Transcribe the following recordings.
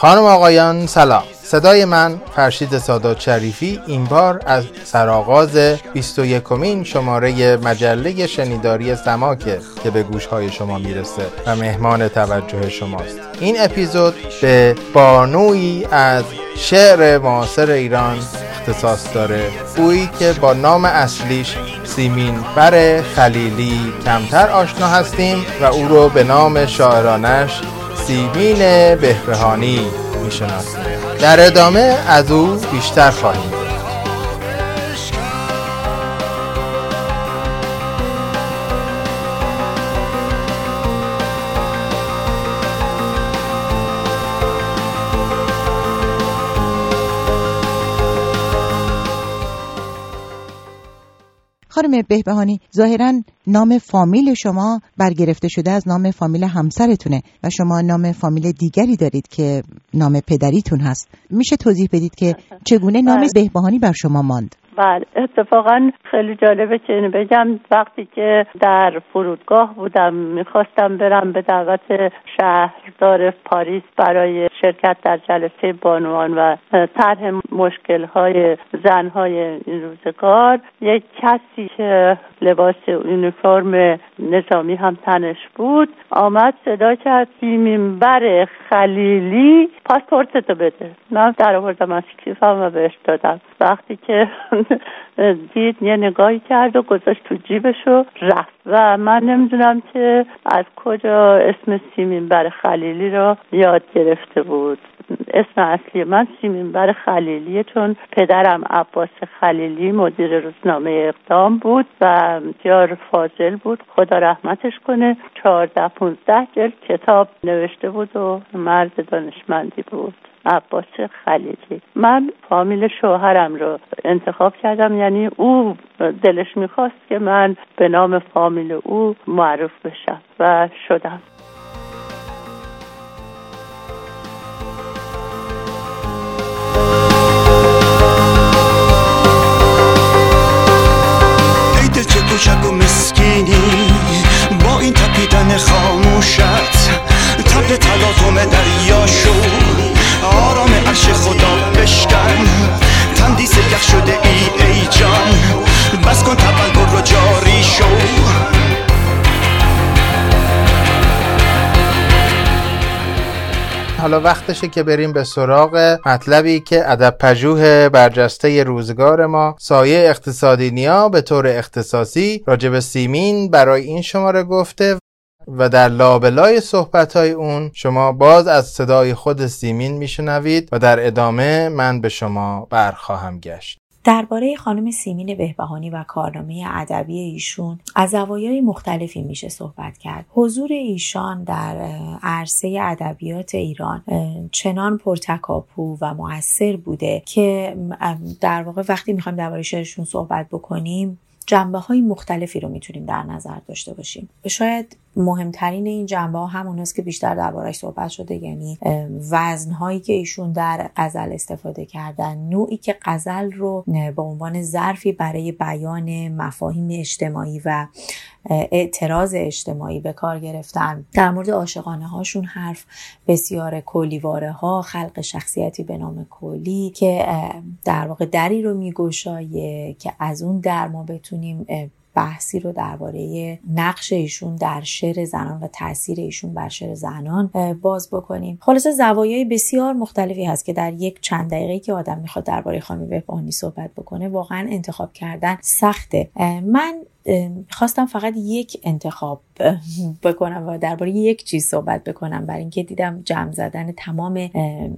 خانم آقایان سلام. صدای من فرشید سادات شریفی این بار از سرآغاز 21 کمین شماره مجله شنیداری سماکه که به گوشهای شما می‌رسه و مهمان توجه شماست. این اپیزود به بانویی از شعر معاصر ایران اختصاص داره. اویی که با نام اصلیش سیمین بر خلیلی کمتر آشنا هستیم و او رو به نام شاعرانش سیمین بهبهانی می‌شناسیم. در ادامه از او بیشتر خواهیم خانم بهبهانی ظاهرا نام فامیل شما برگرفته شده از نام فامیل همسرتونه و شما نام فامیل دیگری دارید که نام پدریتون هست میشه توضیح بدید که چگونه نام بله. بهبهانی بر شما ماند بله اتفاقا خیلی جالبه که اینو بگم. وقتی که در فرودگاه بودم می‌خواستم برم به دعوت شهردار پاریس برای شرکت در جلسه بانوان و طرح مشکل های زن های این روزگار یک کسی که لباس یونیفرم نظامی هم تنش بود آمد صدا کرد بر خلیلی پاسپورتتو بده. من در آوردم از کیفم و بهش دادم. وقتی که دید یه نگاهی کرد و گذاشت تو جیبش و رفت. و من نمی‌دونم که از کجا اسم سیمین بر خلیلی رو یاد گرفته بود. اسم اصلی من سیمین بر خلیلیه چون پدرم عباس خلیلی مدیر روزنامه اقدام بود و بسیار فاضل بود. خدا رحمتش کنه چهارده پونزده جلد کتاب نوشته بود و مرد دانشمندی بود. عباس خلیلی. من فامیل شوهرم رو انتخاب کردم یعنی او دلش می‌خواست که من به نام فامیل او معروف بشم و شدم. کوچک و مسکینی با این تپیدن خاموشت تب تلاطم دریا شو آرام عرش خدا بشکن تندی سیاه شده ای ای جان بس کن رو جاری شو. حالا وقتشه که بریم به سراغ مطلبی که ادب پژوه برجسته روزگار ما سایه اقتصادی نیا به طور اختصاصی راجب سیمین برای این شماره گفته و در لابلای صحبتهای اون شما باز از صدای خود سیمین میشنوید و در ادامه من به شما برخواهم گشت. درباره خانم سیمین بهبهانی و کارنامه ادبی ایشون از زوایای مختلفی میشه صحبت کرد. حضور ایشان در عرصه ادبیات ایران چنان پرتکاپو و موثر بوده که در واقع وقتی می‌خوایم درباره شعرشون صحبت بکنیم جنبه های مختلفی رو می‌تونیم در نظر داشته باشیم. شاید مهمترین این جنبه ها همون که بیشتر دربارش صحبت شده یعنی وزن هایی که ایشون در غزل استفاده کردن. نوعی که غزل رو به عنوان ظرفی برای بیان مفاهیم اجتماعی و اعتراض اجتماعی به کار گرفتن. در مورد عاشقانه هاشون حرف بسیار کلیواره ها. خلق شخصیتی به نام کلی که در واقع دری رو میگشایه که از اون در ما بتونیم بحثی رو درباره نقش ایشون در شعر زنان و تاثیر ایشون بر شعر زنان باز بکنیم. خلاصه زوایای بسیار مختلفی هست که در یک چند دقیقه که آدم می‌خواد درباره خانم بهبهانی صحبت بکنه واقعا انتخاب کردن سخته. من خواستم فقط یک انتخاب بکنم و درباره یک چیز صحبت بکنم. برای اینکه دیدم جمع زدن تمام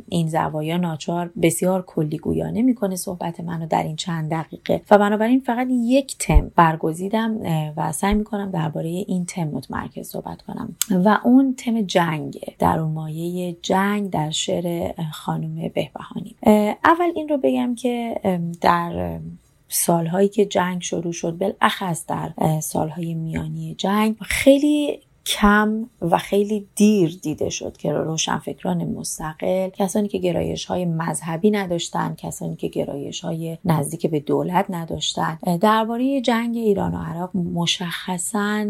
این زوایا ناچار بسیار کلی گویانه می‌کنه صحبت منو در این چند دقیقه. و بنابراین فقط یک تم برگزیدم و سعی می‌کنم درباره این تم متمرکز صحبت کنم. و اون تم جنگ در اون مایه جنگ در شعر خانم بهبهانی. اول این رو بگم که در سالهایی که جنگ شروع شد بالاخص در سالهای میانی جنگ خیلی کم و خیلی دیر دیده شد. که روشنفکران مستقل کسانی که گرایش های مذهبی نداشتن کسانی که گرایش های نزدیک به دولت نداشتن. درباره جنگ ایران و عراق مشخصا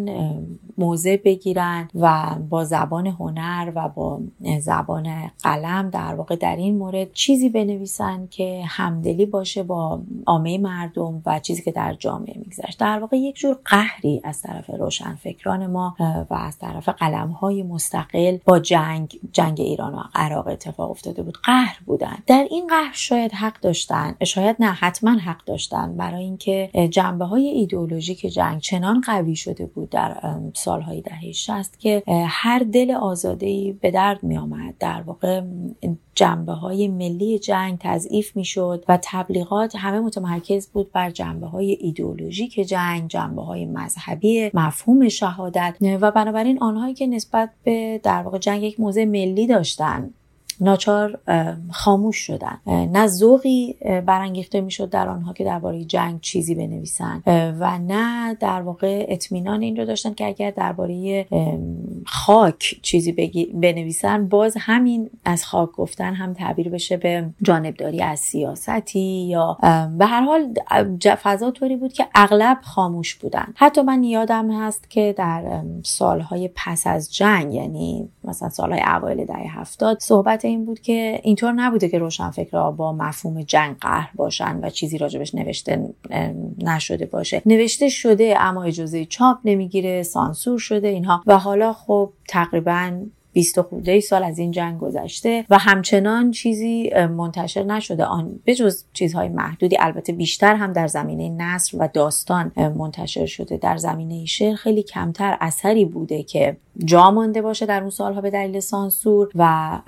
موضع بگیرن و با زبان هنر و با زبان قلم در واقع در این مورد چیزی بنویسن که همدلی باشه با عامه مردم و چیزی که در جامعه میگذشت. در واقع یک جور قهری از طرف روشنفکران ما و از طرف قلم های مستقل با جنگ جنگ ایران و عراق اتفاق افتاده بود. قهر بودن. در این قهر شاید حق داشتن شاید نه حتما حق داشتن. برای اینکه جنبه های ایدئولوژیک جنگ چنان قوی شده بود در سالهای دهه 60 که هر دل آزاده به درد می آمد در واقع جنبه های ملی جنگ تضعیف می شد و تبلیغات همه متمرکز بود بر جنبه های ایدئولوژیک جنگ جنبه های مذهبی مفهوم شهادت. و بنابراین آنهایی که نسبت به در واقع جنگ یک موضع ملی داشتن ناچار خاموش شدن. نه ذوقی برانگیخته می‌شد در آنها که درباره جنگ چیزی بنویسن و نه در واقع اطمینان این رو داشتن که اگر درباره خاک چیزی بنویسن باز همین از خاک گفتن هم تعبیر بشه به جانبداری از سیاستی یا به هر حال فضا طوری بود که اغلب خاموش بودن. حتی من یادم هست که در سالهای پس از جنگ یعنی مثلا سالهای اوایل دهه هفتاد صحبت این بود که اینطور نبوده که روشنفکرها با مفهوم جنگ قهر باشن و چیزی راجبش نوشته نشده باشه. نوشته شده اما اجازه چاپ نمی‌گیره سانسور شده اینها. و حالا خب تقریبا 20 خورده سال از این جنگ گذشته و همچنان چیزی منتشر نشده. آن به جز چیزهای محدودی البته بیشتر هم در زمینه نصر و داستان منتشر شده. در زمینه شعر خیلی کمتر اثری بوده که جا مانده باشه در اون سالها به دلیل سانسور و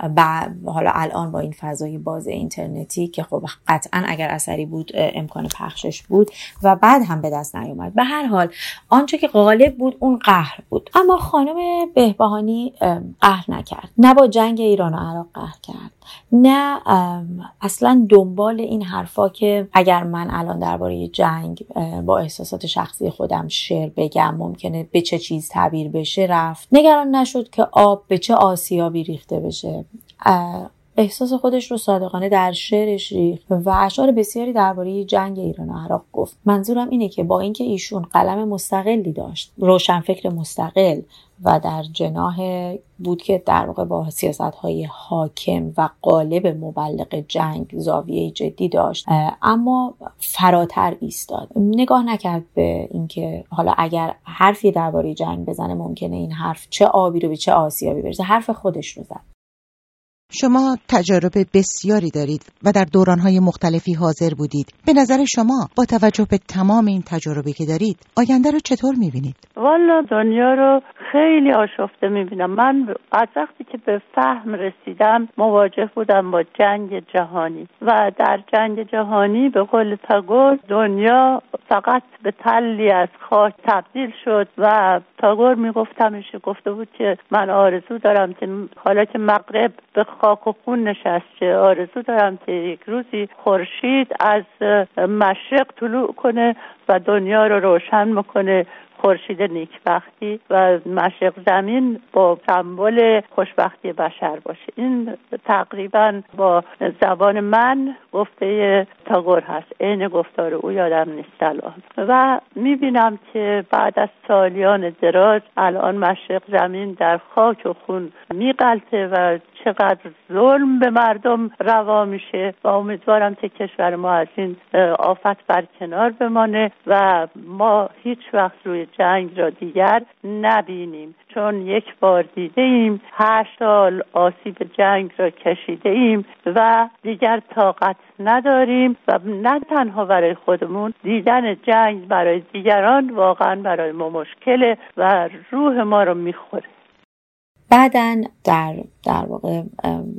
حالا الان با این فضای باز اینترنتی که خب قطعا اگر اثری بود امکان پخشش بود و بعد هم به دست نیومد. به هر حال آنچه که غالب بود اون قهر بود. اما خانم بهبهانی قهر نکرد. نه با جنگ ایران و عراق قهر کرد. نه اصلا دنبال این حرفا که اگر من الان درباره جنگ با احساسات شخصی خودم شعر بگم ممکنه به چه چیز تعبیر بشه رفت. نگران نشد که آب به چه آسیابی ریخته بشه. احساس خودش رو صادقانه در شعرش ریخت و اشعار بسیاری درباره جنگ ایران و عراق گفت. منظورم اینه که با اینکه ایشون قلم مستقلی داشت روشنفکر مستقل و در جناه بود که در واقع با سیاست های حاکم و قالب مبلغ جنگ زاویه جدی داشت اما فراتر ایستاد. نگاه نکرد به اینکه حالا اگر حرفی درباره جنگ بزنه ممکنه این حرف چه آبی رو به چه آسیابی برسه حرف خودش رو زد. شما تجارب بسیاری دارید و در دورانهای مختلفی حاضر بودید. به نظر شما با توجه به تمام این تجربه که دارید آینده رو چطور می‌بینید؟ والا دنیا رو خیلی آشفته می‌بینم. من از وقتی که به فهم رسیدم مواجه بودم با جنگ جهانی. و در جنگ جهانی به قول تاگور دنیا فقط به تلی از خاک تبدیل شد و تاگور می‌گفت همیشه گفته بود که من آرزو دارم که حالا که مغرب به خاک و خون نشسته. آرزو دارم که یک روزی خورشید از مشرق طلوع کنه و دنیا رو روشن بکنه. خورشید نیکبختی و مشرق زمین با سمبل خوشبختی بشر باشه. این تقریبا با زبان من گفته تاگور هست. عین گفتار او یادم نیست الان. و می‌بینم که بعد از سالیان دراز الان مشرق زمین در خاک و خون میقلته و چقدر ظلم به مردم روا میشه و امیدوارم که کشور ما از این آفت بر کنار بمانه و ما هیچ وقت روی جنگ را دیگر نبینیم. چون یک بار دیده ایم هشت سال آسیب جنگ را کشیده ایم و دیگر طاقت نداریم و نه تنها برای خودمون دیدن جنگ برای دیگران واقعا برای ما مشکله و روح ما رو می‌خوره. بعدا در در واقع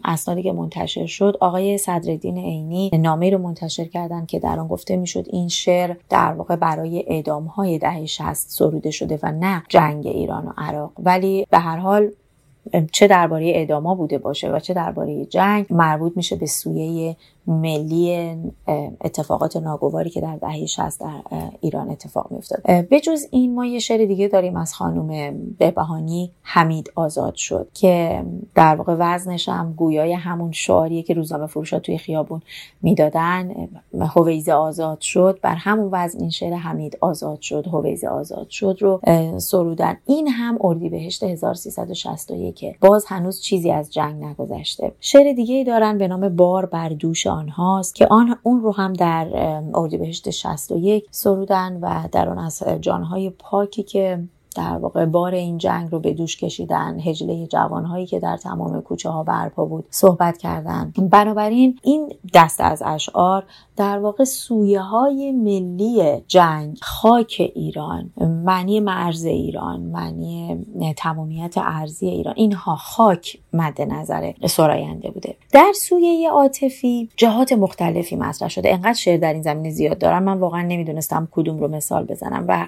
اسنادی که منتشر شد آقای صدرالدین عینی نامه رو منتشر کردن که در آن گفته می‌شد این شعر در واقع برای اعدام های دهه 60 سروده شده و نه جنگ ایران و عراق. ولی به هر حال چه درباره اعداما بوده باشه و چه درباره جنگ مربوط میشه به سویه ملی اتفاقات ناگواری که در دهه 60 در ایران اتفاق میافتاد. به جز این ما یه شعر دیگه داریم از خانم بهبهانی حمید آزاد شد که در واقع وزنش هم گویای همون شعاریه که روزنامه فروشا توی خیابون می‌دادن. هویزه آزاد شد. بر همون وزن این شعر حمید آزاد شد هویزه آزاد شد رو سرودن. این هم اردیبهشت 1361 باز هنوز چیزی از جنگ نگذشته. شعر دیگه ای دارن به نام بار بر دوش آنهاست که آن اون رو هم در اردیبهشت 61 سرودن و در آن از جانهای پاکی که در واقع بار این جنگ رو به دوش کشیدن هجله جوانهایی که در تمام کوچه ها برپا بود صحبت کردن. بنابراین این دست از اشعار در واقع سویه های ملی جنگ خاک ایران معنی مرز ایران معنی تمامیت ارزی ایران اینها خاک مد نظر سراینده بوده. در سویه عاطفی جهات مختلفی مطرح شده. انقدر شعر در این زمینه زیاد دارم. من واقعا نمی‌دونستم کدوم رو مثال بزنم و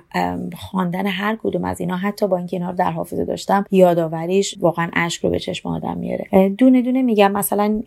خواندن هر کدوم اینا حتی با اینکه اینا رو در حافظه داشتم یادآوریش واقعا اشک رو به چشم آدم میاره. دونه دونه میگم مثلا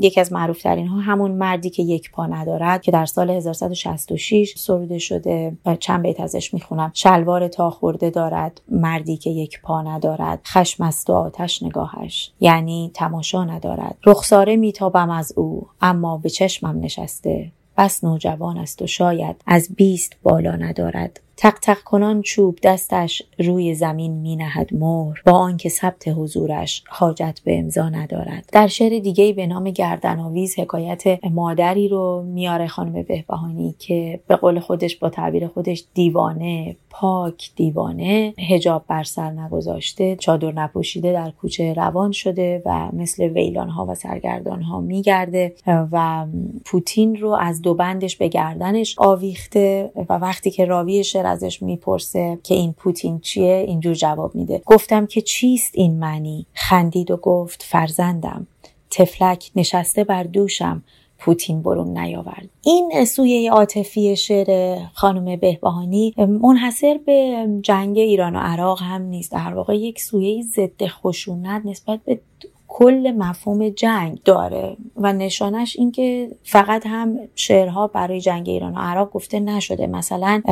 یکی از معروف ترین ها همون مردی که یک پا ندارد که در سال 1166 سروده شده چند بیت ازش می‌خونم. شلوار تا خورده دارد مردی که یک پا ندارد خشم است و آتش نگاهش. یعنی تماشا ندارد. رخساره میتابم از او اما به چشمم نشسته. بس نوجوان است و شاید از بیست بالا ندارد. تق تق کنان چوب دستش روی زمین می نهد مهر با آنکه ثبت حضورش حاجت به امضا ندارد. در شعر دیگه به نام گردنآویز حکایت مادری رو میاره خانم بهبهانی که به قول خودش با تعبیر خودش دیوانه پاک دیوانه هجاب بر سر نگذاشته چادر نپوشیده در کوچه روان شده و مثل ویلان ها و سرگردان ها میگرده و پوتین رو از دو بندش به گردنش آویخته و وقتی که راوی ازش می‌پرسه که این پوتین چیه؟ اینجور جواب میده. گفتم که چیست این معنی؟ خندید و گفت فرزندم. تفلک نشسته بر دوشم. پوتین برون نیاورد. این سویه عاطفی شعر خانم بهبهانی منحصر به جنگ ایران و عراق هم نیست. در واقع یک سویه ضد خشونت نسبت به کل مفهوم جنگ داره و نشانش اینکه فقط هم شعرها برای جنگ ایران و عراق گفته نشده. مثلا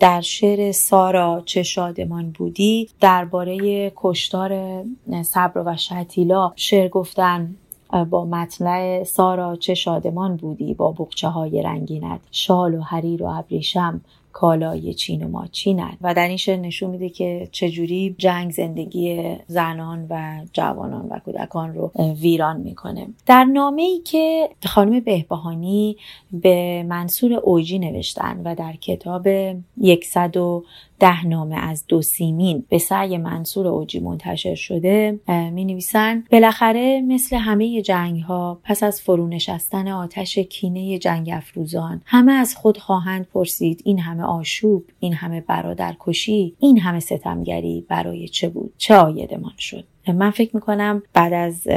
در شعر سارا چه شادمان بودی درباره کشتار صبر و شتیلا شعر گفتن با مطلع سارا چه شادمان بودی با بخچه های رنگینت شال و حریر و ابریشم کالای چین و ماچینن و در این شعر نشون میده که چجوری جنگ زندگی زنان و جوانان و کودکان رو ویران می‌کنه. در نامه ای که خانم بهبهانی به منصور اوجی نوشتن و در کتاب یکصد و ده نامه از دو سیمین به سعی منصور اوجی منتشر شده می نویسن بالاخره مثل همه جنگ ها پس از فرونشستن آتش کینه جنگ افروزان همه از خود خواهند پرسید این همه آشوب این همه برادر کشی این همه ستمگری برای چه بود؟ چه آیدمان شد؟ من فکر می‌کنم بعد از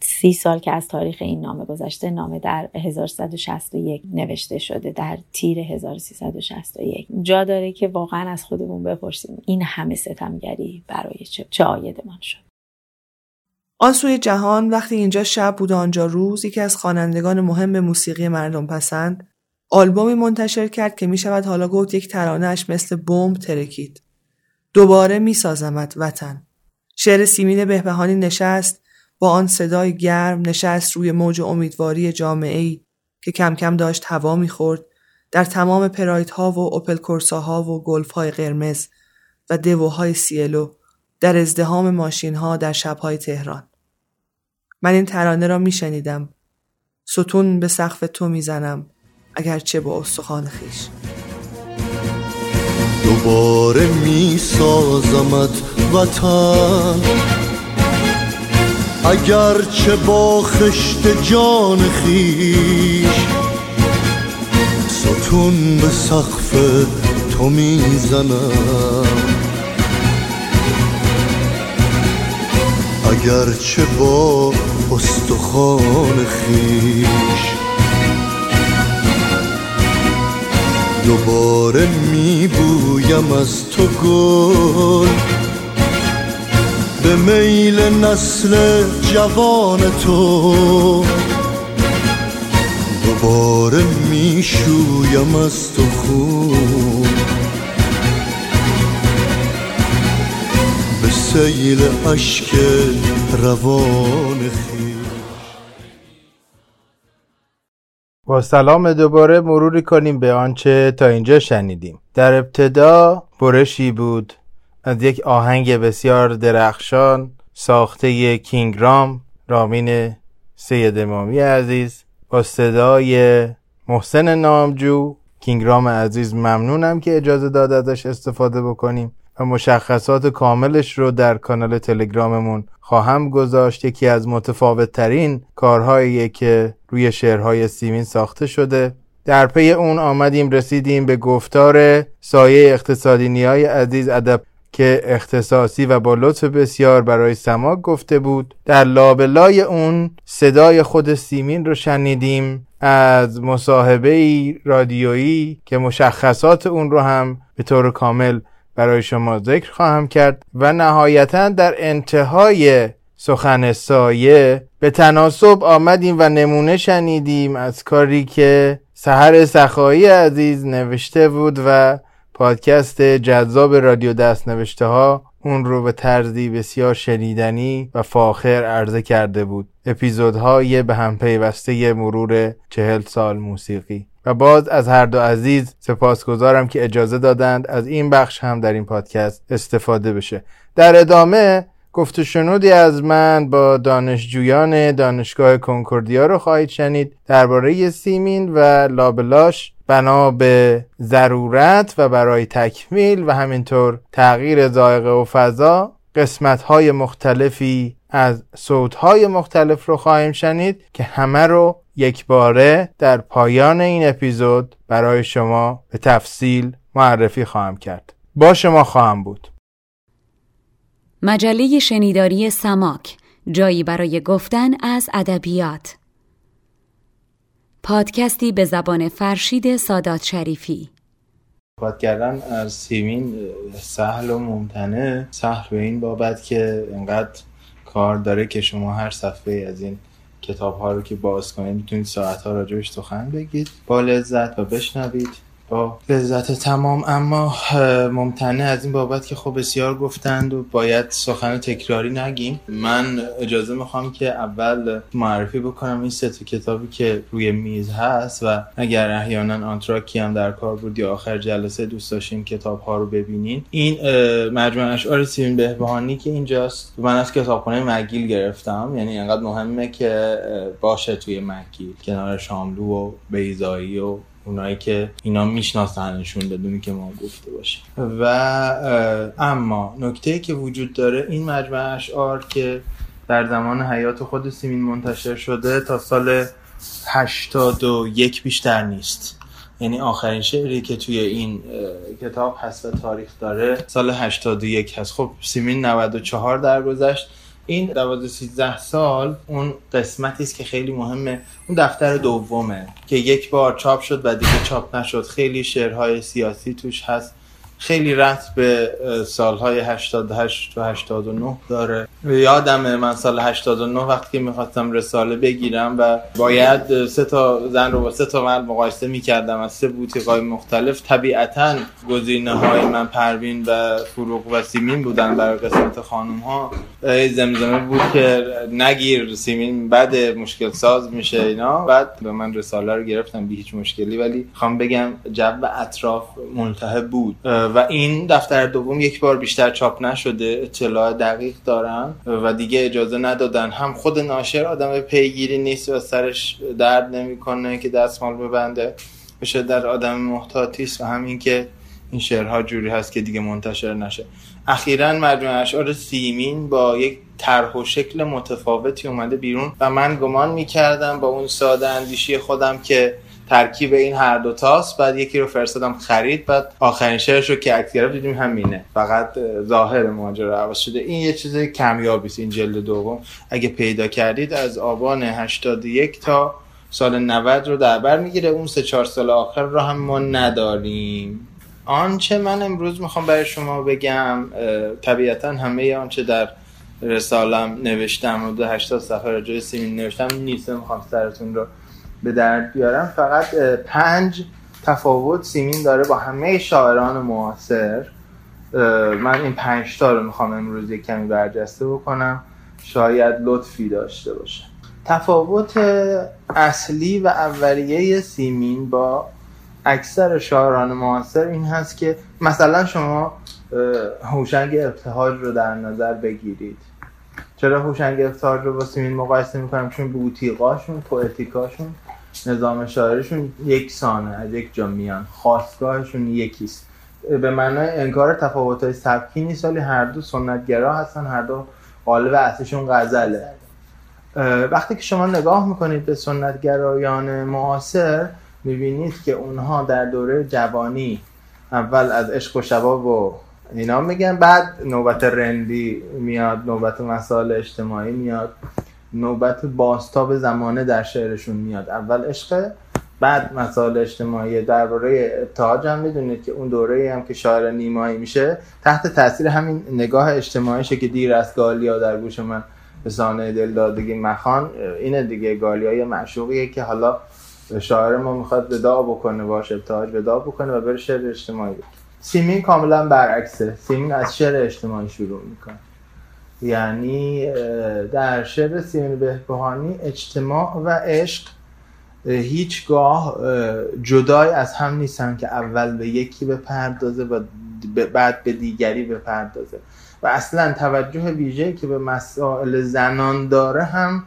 سی سال که از تاریخ این نامه گذشته نامه در 1161 نوشته شده در تیر 1361 جا داره که واقعا از خودمون بپرسیم این همه ستمگری برای چه, چه آیدمان شد؟ آن سوی جهان وقتی اینجا شب بود آنجا روز یکی از خوانندگان مهم موسیقی مردم پسند آلبومی منتشر کرد که می شود حالا گفت یک ترانهش مثل بمب ترکید. دوباره می سازمت وطن. شعر سیمین بهبهانی نشست با آن صدای گرم نشست روی موج امیدواری جامعه ای که کم کم داشت هوا می‌خورد در تمام پرایت ها و اوپل کورسا ها و گلف های قرمز و دووهای سیلو در ازدهام ماشین ها در شبهای تهران. من این ترانه را میشنیدم. ستون به سقف تو می‌زنم اگرچه با استخوان خیش دوباره میسازمت وطن. اگرچه با خشت جان خیش ستون به سقف تو می‌زنم. اگرچه با استخوان خیش دوباره میبویم از تو گل به میل نسل جوان تو. دوباره می‌شویم از تو خون. به سیل عشق روان با سلام دوباره مروری کنیم به آنچه تا اینجا شنیدیم. در ابتدا برشی بود. از یک آهنگ بسیار درخشان ساخته کینگ رام رامین سید امامی عزیز با صدای محسن نامجو. کینگرام عزیز ممنونم که اجازه داد ازش استفاده بکنیم و مشخصات کاملش رو در کانال تلگراممون خواهم گذاشت. یکی از متفاوت ترین کارهایی که روی شعرهای سیمین ساخته شده. در پی اون آمدیم رسیدیم به گفتار سایه اقتصادی نیای عزیز ادب که اختصاصی و با لطف بسیار برای سماک گفته بود. در لابلای اون صدای خود سیمین رو شنیدیم از مصاحبه رادیویی که مشخصات اون رو هم به طور کامل برای شما ذکر خواهم کرد و نهایتا در انتهای سخن سایه به تناسب آمدیم و نمونه شنیدیم از کاری که سهر سخایی عزیز نوشته بود و پادکست جذاب رادیو دست نوشته ها اون رو به طرزی بسیار شنیدنی و فاخر عرضه کرده بود. اپیزودهای به هم پیوسته مرور چهل سال موسیقی. و باز از هر دو عزیز سپاسگزارم که اجازه دادند از این بخش هم در این پادکست استفاده بشه. در ادامه گفت شنودی از من با دانشجویان دانشگاه کنکوردیا رو خواهید شنید. درباره سیمین و لابلاش بنا به ضرورت و برای تکمیل و همینطور تغییر ذائقه و فضا قسمت های مختلفی از صوت های مختلف رو خواهیم شنید که همه رو یک باره در پایان این اپیزود برای شما به تفصیل معرفی خواهم کرد. با شما خواهم بود. مجله شنیداری سماک جایی برای گفتن از ادبیات. پادکستی به زبان فرشید سادات شریفی. صحبت کردن از سیمین سهل و ممتنه سهل به این بابت که انقدر کار داره که شما هر صفحه از این کتاب ها رو که باز کنید می‌تونید ساعت ها راجبش سخن بگید با لذت و بشنوید. با لذت تمام. اما ممتنه از این بابت که خب بسیار گفتند و باید سخن تکراری نگیم. من اجازه می‌خوام که اول معرفی بکنم این سه کتابی که روی میز هست و اگر احیانا آنتراکی هم در کار بود یا آخر جلسه دوست داشتیم کتاب ها رو ببینین. این مجموعه اشعار سیمین بهبهانی که اینجاست. من از کتابخانه مگیل گرفتم. یعنی انقدر مهمه که باشه توی مگیل. کنار شاملو و بیزایی و اونایی که اینا میشناسنشون بدونی که ما گفته باشیم. و اما نکته که وجود داره این مجموعه اشعار که در زمان حیات خود سیمین منتشر شده تا سال 81 بیشتر نیست. یعنی آخرین شعری که توی این کتاب هست و تاریخ داره سال 81 هست. خب سیمین 94 درگذشت. این 12 13 سال اون قسمتی است که خیلی مهمه. اون دفتر دومه که یک بار چاپ شد و دیگه چاپ نشد. خیلی شعرهای سیاسی توش هست. خیلی رفت به سالهای 88 و 89 داره. یادم من سال 89 وقتی می‌خواستم رساله بگیرم و باید سه تا زن رو با سه تا مرد مقایسه می‌کردم. از سه بوتیقای مختلف. طبیعتا گزینه های من پروین و فروغ و سیمین بودن برای قسمت خانم ها زمزمه بود که نگیر سیمین بد مشکل ساز میشه اینا. بعد به من رساله رو گرفتم بی هیچ مشکلی. ولی خوام بگم جو اطراف ملتهب بود. و این دفتر دوم یک بار بیشتر چاپ نشده اطلاع دقیق دارم و دیگه اجازه ندادن. هم خود ناشر آدم پیگیری نیست و سرش درد نمی‌کنه که دستمال ببنده. بشه در آدم محتاطی است و همین که این شعرها جوری هست که دیگه منتشر نشه. اخیرا مجموعه اشعار سیمین با یک طرح و شکل متفاوتی اومده بیرون و من گمان می‌کردم با اون ساده اندیشی خودم که ترکیب این هر دو تاست بعد یکی رو فرستادم خرید. بعد آخرین شعرش رو که عکس گرفت دیدیم همینه. فقط ظاهر ماجرا عوض شده. این یه چیز کمیابی این جلد دوم. اگه پیدا کردید از آبان 81 تا سال 90 رو در بر می‌گیره. اون سه چهار سال آخر رو هم ما نداریم. آنچه من امروز می‌خوام برای شما بگم طبیعتا همه آنچه در رسالم نوشتم و 80 صفحه راجع سیمین نوشتم نیست. می‌خوام سرتون رو به درد بیارم فقط پنج تفاوت سیمین داره با همه شاعران معاصر. من این پنج تا رو می‌خوام امروز یک کمی برجسته بکنم. شاید لطفی داشته باشه. تفاوت اصلی و اولیه سیمین با اکثر شاعران معاصر این هست که مثلا شما هوشنگ ابتهاج رو در نظر بگیرید. چرا هوشنگ ابتهاج رو با سیمین مقایسه می‌کنم؟ چون بوتیقاشون پوئتیکاشون نظام شاعرشون یکسانه از یک جا میان. خواستگاهشون یکیست. به معنای انکار تفاوت های سبکی نیست ولی هر دو سنتگرا هستن هر دو قالب اصلیشون غزله. وقتی که شما نگاه می‌کنید به سنتگرایان معاصر می‌بینید که اونها در دوره جوانی اول از عشق و شباب و اینا میگن بعد نوبت رندی میاد نوبت مسائل اجتماعی میاد. نوبت باستاب زمانه در شعرشون میاد. اول عشق بعد مسائل اجتماعی. درباره ابتهاج هم می‌دونید که اون دوره هم که شاعر نیمایی میشه تحت تاثیر همین نگاه اجتماعیشه که دیر از گالیا در گوش من به سانه دل دادگی مخان اینه دیگه گالیا یه معشوقیه که حالا شاعر ما می‌خواد وداع بکنه باش ابتهاج وداع بکنه و بره شعر اجتماعی. سیمین کاملا برعکسه. سیمین از شعر اجتماعی شروع می‌کنه. یعنی در شعر سیمین بهبهانی اجتماع و عشق هیچگاه جدای از هم نیستن که اول به یکی بپردازه و بعد به دیگری بپردازه. و اصلا توجه ویژه که به مسائل زنان داره هم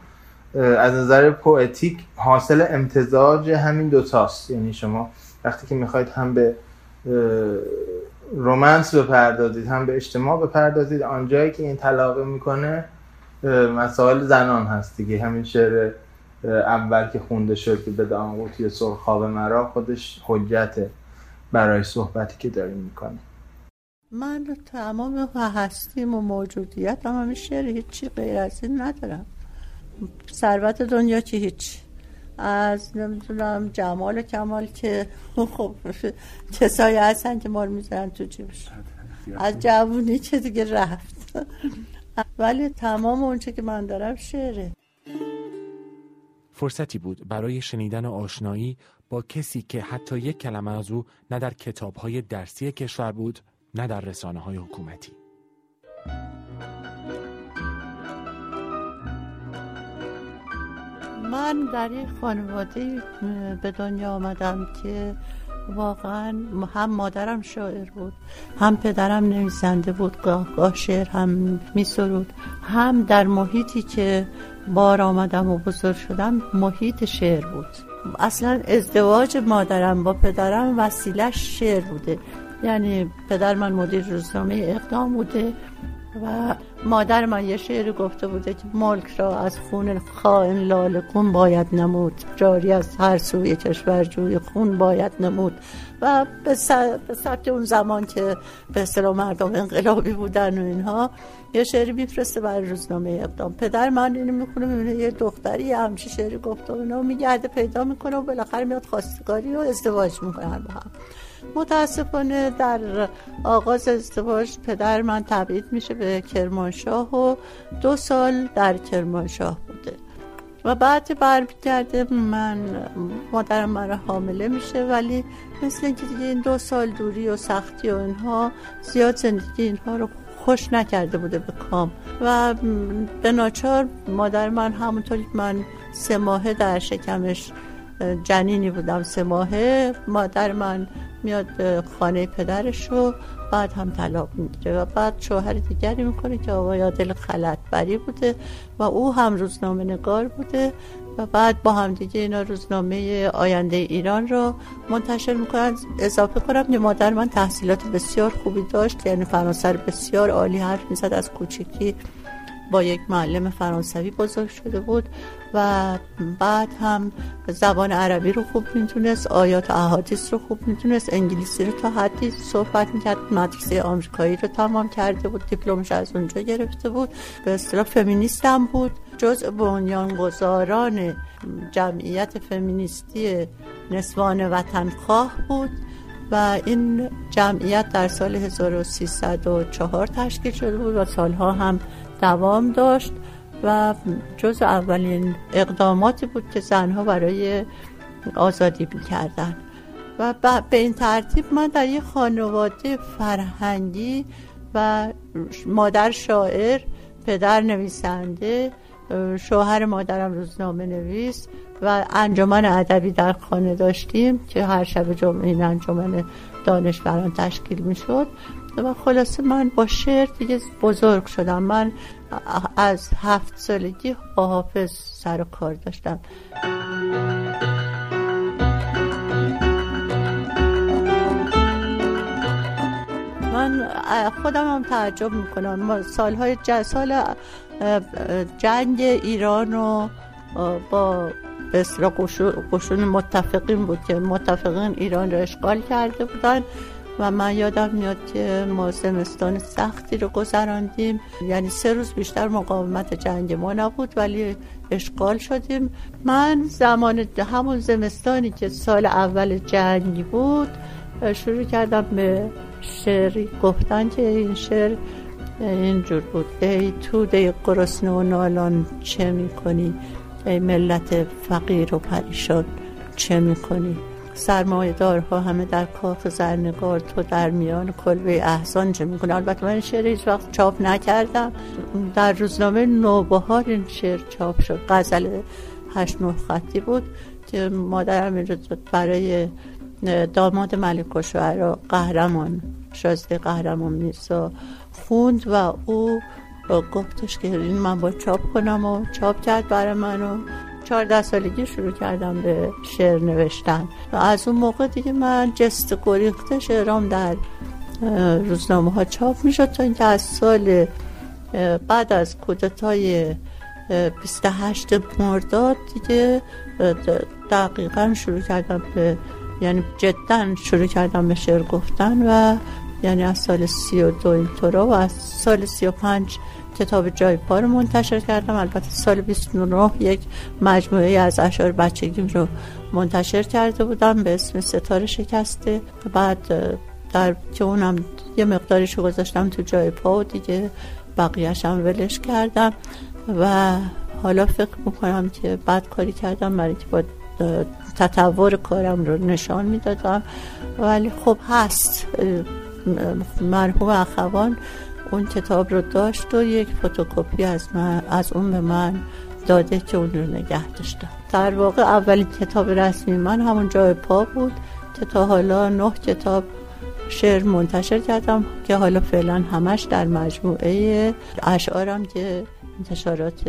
از نظر پوئتیک حاصل امتزاج همین دوتاست. یعنی شما وقتی که می‌خواید هم به رومنس بپردازید هم به اجتماع بپردازید. آنجایی که این طلاقه می‌کنه مسائل زنان هست دیگه. همین شعر اول که خونده شد که به دانقوتی سرخاب مرا خودش حجته برای صحبتی که داریم می‌کنیم من تمام هستیم و موجودیت هم همین شعر هیچی غیر از این ندارم. ثروت دنیا چی هیچ از نمی‌دونم جمال کمال که خب کسایی هستن که ما رو می‌ذارن تو جیبش. از جوونی چه دیگه رفت. ولی تمام اونچه که من دارم شعره. فرصتی بود برای شنیدن آشنایی با کسی که حتی یک کلمه از او نه در کتابهای درسی کشور بود نه در رسانه های حکومتی. من در این خانواده به دنیا آمدم که واقعا هم مادرم شاعر بود هم پدرم نویسنده بود گاه گاه شعر هم می سرود هم در محیطی که بار آمدم و بزرگ شدم محیط شعر بود. اصلا ازدواج مادرم با پدرم وسیلش شعر بوده. یعنی پدر من مدیر روزنامه اقدام بوده. و مادر من یه شعر گفته بوده که ملک را از خون خائن لال کن باید نمود جاری از هر سوی کشور جوی خون باید نمود. و به سبک اون زمان که به اصطلاح مردم انقلابی بودن و اینها یه شعری میفرسته برای روزنامه اقدام. پدر من اینو می‌کنه می‌بینه یه دختری همچی شعری گفته و اینا میگرده پیدا می‌کنه و بالاخره میاد خواستگاری و ازدواج می‌کنن با هم. متاسفانه در آغاز ازدواج پدر من تبعید میشه به کرمانشاه و دو سال در کرمانشاه بوده. و بعد برمیگرده من مادرم مرا حامله میشه ولی مثل اینکه دیگه این دو سال دوری و سختی و اینها زیاد زندگی اینها رو خوش نکرده بوده به کام. و به ناچار مادر من همونطوری من سه ماهه در شکمش جنینی بودم سه ماهه مادر من میاد خانه پدرش و بعد هم طلاق می‌گیره و بعد شوهر دیگری می‌کنه که آقای عادل خلطبری بوده و او هم روزنامه نگار بوده و بعد با هم دیگه اینا روزنامه آینده ایران رو منتشر می‌کنن. اضافه کنم که مادر من تحصیلات بسیار خوبی داشت یعنی فرانسه بسیار عالی حرف می‌زد از کوچکی با یک معلم فرانسوی بزرگ شده بود. و بعد هم زبان عربی رو خوب می‌تونست آیات احادیث رو خوب می‌تونست انگلیسی رو تا حدی صحبت می‌کرد مدرسه آمریکایی رو تمام کرده بود دیپلمش از اونجا گرفته بود. به اصطلاح فمینیست هم بود. جز بنیانگذاران جمعیت فمینیستی نسوان وطنخواه بود و این جمعیت در سال 1304 تشکیل شده بود و سالها هم دوام داشت. و جز اولین اقداماتی بود که زنها برای آزادی می‌کردن. و به این ترتیب من در یه خانواده فرهنگی و مادر شاعر پدر نویسنده شوهر مادرم روزنامه نویس و انجمن ادبی در خانه داشتیم که هر شب جمعه این انجمن دانشوران تشکیل می شد و خلاصه من با شعر دیگه بزرگ شدم. من از هفت سالگی با حافظ سر و کار داشتم. من خودم هم تعجب می‌کنم. سالهای سال جنگ ایران و با بسرا قشون متفقین بود که متفقین ایران را اشغال کرده بودن و من یادم میاد که ما زمستان سختی رو گذراندیم. یعنی سه روز بیشتر مقاومت جنگ ما نبود ولی اشغال شدیم. من زمان همون زمستانی که سال اول جنگ بود شروع کردم به شعری گفتن که این شعر اینجور بود. ای توده گرسنه و نالان چه می‌کنی؟ ای ملت فقیر و پریشان چه می‌کنی؟ سرمایه دارها همه در کاخ زرنگار تو در میان کلبه احسان چه می‌کنه البته من شعر هیچ وقت چاپ نکردم. در روزنامه نوبهار این شعر چاپ شد. غزل هشت نه خطی بود که مادرم این برای داماد ملک و قهرمان شازده قهرمان میسا خوند و او گفتش که این من با چاپ کنم و چاپ کرد برای من و چهارده سالگی شروع کردم به شعر نوشتن. و از اون موقع دیگه من جست گریخته شعرام در روزنامه ها چاپ می‌شد تا اینکه از سال بعد از کودتای 28 مرداد دیگه دقیقا شروع کردم به یعنی جدا شروع کردم به شعر گفتن و یعنی از سال سی و دو اینطورا و از سال سی و پنج کتاب جای پا رو منتشر کردم. البته سال 29 یک مجموعه از اشعار بچگیم رو منتشر کرده بودم به اسم ستاره شکسته. بعد در که اونم یه مقدارش رو گذاشتم تو جای پا و دیگه بقیهش هم ولش کردم. و حالا فکر می‌کنم که بعد کاری کردم برای که با تطور کارم رو نشان می‌دادم. ولی خب هست مرحوم اخوان اون کتاب رو داشت و یک فتوکپی از از اون به من داده که اون رو نگه داشتم. در واقع اولین کتاب رسمی من همون جای پا بود که تا حالا نه کتاب شعر منتشر کردم که حالا فعلا همش در مجموعه اشعارم که انتشارات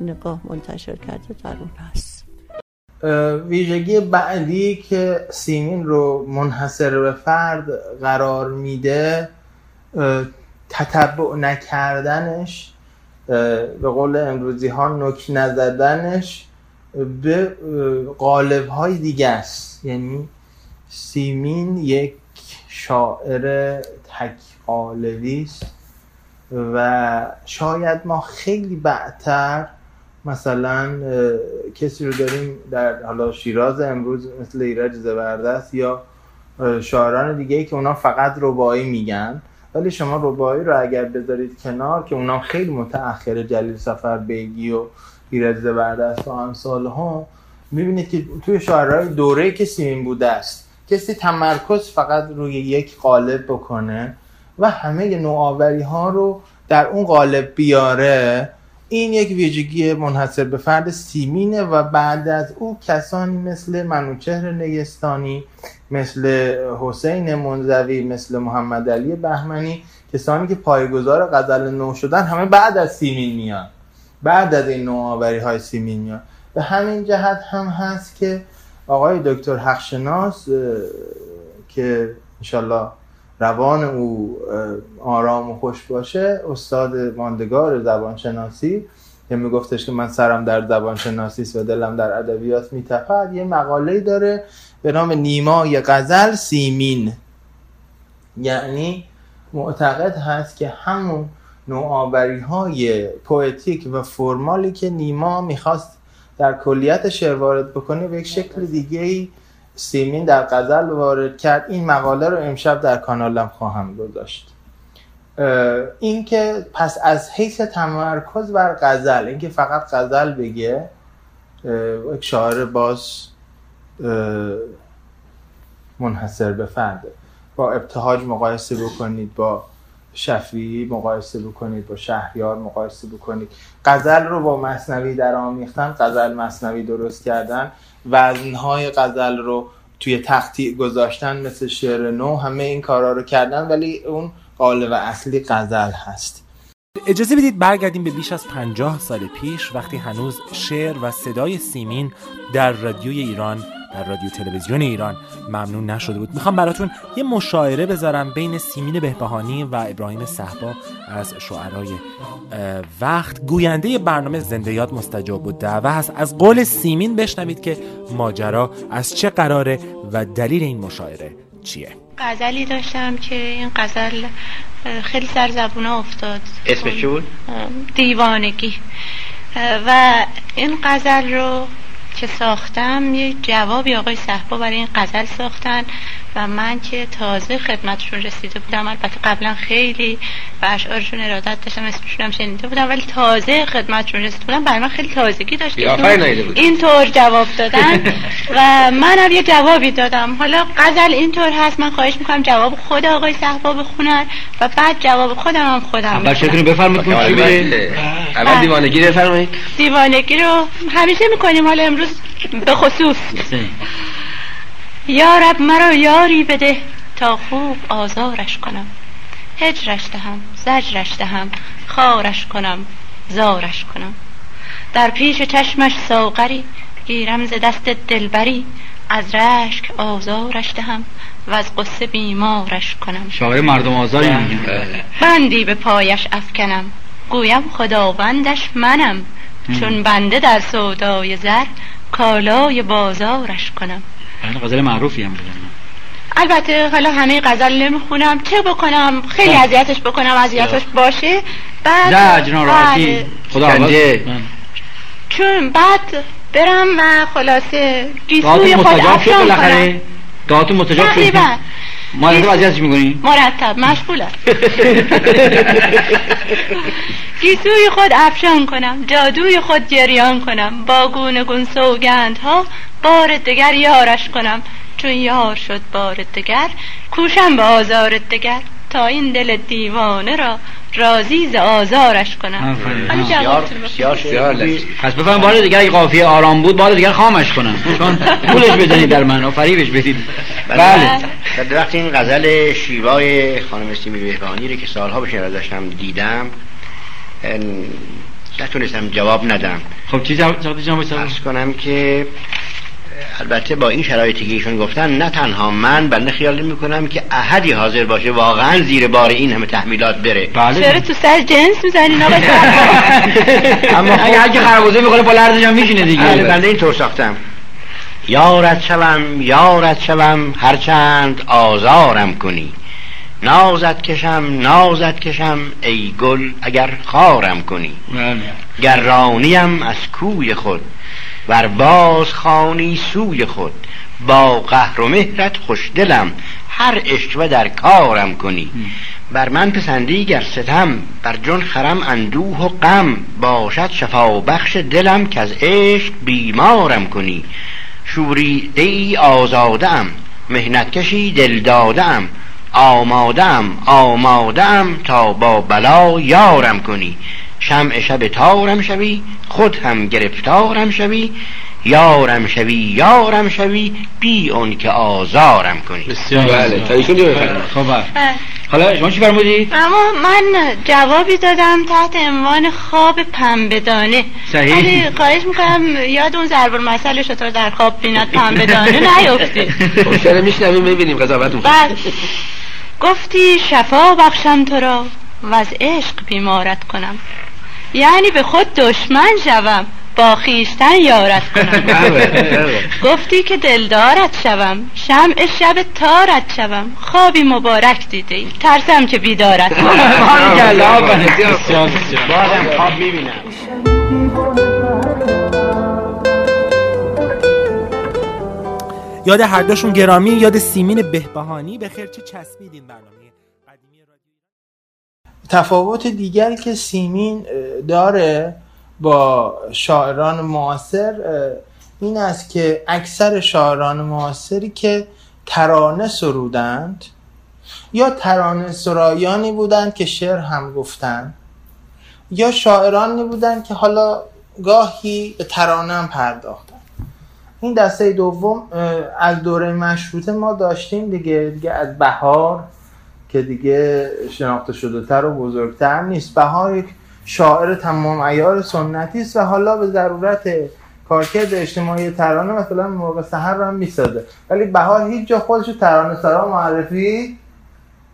نگاه منتشر کرده در اون هست. ویژگی بعدی که سیمین رو منحصر به فرد قرار میده تتبع نکردنش به قول امروزی ها نک نزدنش به قالب های دیگه است. یعنی سیمین یک شاعر تک قالبی است و شاید ما خیلی بعدتر مثلا کسی رو داریم در حالا شیراز امروز مثل ایرج زبردست یا شاعران دیگه ای که اونا فقط ربایی میگن. ولی شما ربایی رو اگر بذارید کنار که اونام خیلی متأخر جلیل سفر بیگی و ایرج زبردست و امثال ها می‌بینید که توی شاعرهای دوره که سیمین بوده است کسی تمرکز فقط روی یک قالب بکنه و همه نوآوری ها رو در اون قالب بیاره این یک ویژگی منحصر به فرد سیمینه و بعد از او کسانی مثل منوچهر نگستانی مثل حسین منزوی مثل محمد علی بهمنی کسانی که پایگزار غزل نو شدن همه بعد از سیمین میان. بعد از این نوآوری های سیمین میان. به همین جهت هم هست که آقای دکتر حقشناس که انشالله روان او آرام و خوش باشه استاد ماندگار زبانشناسی که میگفتش که من سرم در زبانشناسی و دلم در ادبیات میتپد یه مقاله داره به نام نیمای غزل سیمین. یعنی معتقد هست که همون نوآوری های پویتیک و فرمالی که نیما می‌خواست در کلیت شعر وارد بکنه به یک شکل دیگه ای سیمین در غزل وارد کرد. این مقاله رو امشب در کانالم خواهم گذاشت. این که پس از حیث تمرکز بر غزل اینکه فقط غزل بگه یک شاعر باز منحصر به فرده با ابتهاج مقایسه بکنید با شفیعی مقایسه بکنید با شهریار مقایسه بکنید. غزل رو با مصنوی در آمیختن غزل مصنوی درست کردن. وزنهای غزل رو توی تختی گذاشتن مثل شعر نو همه این کارا رو کردن ولی اون قالب اصلی غزل هست. اجازه بدید برگردیم به بیش از پنجاه سال پیش وقتی هنوز شعر و صدای سیمین در رادیوی ایران در رادیو تلویزیون ایران. ممنون نشده بود. می‌خوام براتون یه مشاعره بذارم بین سیمین بهبهانی و ابراهیم صحبا از شعرهای وقت. گوینده برنامه زنده یاد مستجاب بود. و هست. از قول سیمین بشنوید که ماجرا از چه قراره و دلیل این مشاعره چیه. غزلی داشتم که این غزل خیلی سر زبونه افتاد. اسمش چی بود؟ دیوانگی. و این غزل رو که ساختم یه جوابی آقای صحبا برای این غزل ساختن. و من که تازه خدمتشون رسیده بودم البته قبلا خیلی و اشعارشون ارادت داشتم اسمشون هم شنیده بودم ولی تازه خدمتشون رسیده بودم برای من خیلی تازگی داشت اینطور جواب دادن. و منم یه جوابی دادم. حالا غزل اینطور هست من خواهش می‌کنم جواب خود آقای صحبا بخونن و بعد جواب خودم هم خودم اول چطوری بفرمایید چی اول دیوانگی رو بفرمایید. دیوانگی رو همیشه می‌کنیم حالا امروز به خصوص. یارب مرا یاری بده تا خوب آزارش کنم. هجرش دهم زجرش دهم خارش کنم زارش کنم. در پیش چشمش ساغری گیرم ز دست دلبری. از رشک آزارش دهم و از قصه بیمارش کنم. شاعر مردم آزاری بندی به پایش افکنم. گویم خداوندش منم. چون بنده در سودای زر کالای بازارش کنم. بله غزل معروفی هم البته حالا همه غزل نمی‌خونم. چه بکنم؟ خیلی بله. اذیتش بکنم اذیتش بله. باشه. بعد ناراحتی خدا چون بعد برم و خلاصه گیسوی خود افشان کنم. دعاتون متجاب شد؟ مرتب اذیتش می‌کنی؟ مرتب مشغولم. گیسوی خود افشان کنم جادوی خود جریان کنم با گونه گون سوگند ها بار دگر یارش کنم. چون یار شد بار دگر کوشم به آزار دگر. تا این دل دیوانه را راضی ز آزارش کنم. پس بفهم بار دیگر اگه قافیه آرام بود بار دیگر خامش کنم. چون پولش بزنید در من و فریبش بدید. بله. در وقتی این غزل شیوای خانم سیمی بهبانی رو که سالها بشه داشتم دیدم نتونستم جواب ندم. خب چی جواب جواب کنم که البته با این شرایطی که ایشون گفتن نه تنها من بنده خیال نمی کنم که احدی حاضر باشه واقعا زیر بار این همه تحمیلات بره. بله. چرا تو سر جنس می‌زنین آقا اما خب اگه خربوزه می‌خوره با لرزش هم میشینه دیگه. بله. بنده اینطور ساختم. یارت شوم یارت شوم هرچند آزارم کنی. نازت کشم نازت کشم ای گل اگر خارم کنی. بله. گرانیم از کوی خود. ور باز خانی سوی خود. با قهر و مهرت خوشدلم. هر اشوه در کارم کنی. بر من پسندی گر ستم. بر جون خرم اندوه و غم. باشد شفا بخش دلم که از عشق بیمارم کنی. شوری ای آزاده ام مهنت کشی دل داده ام آماده تا با بلا یارم کنی. شمع شب تارم شوی خود هم گرفتارم شوی یارم شوی یارم شوی بی اون که آزارم کنی. بسیار بله خب بله. حالا شما چی فرمودید اما من جوابی دادم تحت عنوان خواب پنبهدانه. صحیح. ولی خواهش می‌کنم یاد اون ضرب المثل شطور در خواب بیند پنبهدانه نیفتید خب چرا میشنویم می‌بینیم قضاوتون. بله. گفتی شفا بخشم تو را و از عشق بیمارت کنم. یعنی به خود دشمن شوم. با خیشتن یارت کنم. بله، بله. گفتی که دلدارت شوم. شمع شب تارت شوم. خوابی مبارک دیده ای. ترسم که بیدارت کنم. خواب می‌بینم. یاد هر دوشون گرامی یاد سیمین بهبهانی. به خیر چه چسبیدین برنامه. تفاوت دیگری که سیمین داره با شاعران معاصر این است که اکثر شاعران معاصری که ترانه سرودند یا ترانه سرایانی بودند که شعر هم گفتند یا شاعرانی بودند که حالا گاهی به ترانه هم پرداختن این دسته دوم از دوره مشروطه ما داشتیم دیگه دیگه از بهار که دیگه شناخته شده تر و بزرگتر نیست. بهار یک شاعر تمام ایار سنتی است و حالا به ضرورت کارکرد اجتماعی ترانه مثلا موقع سحر رو هم می‌سازه. ولی بهار هیچ جا خودش ترانه سرا معرفی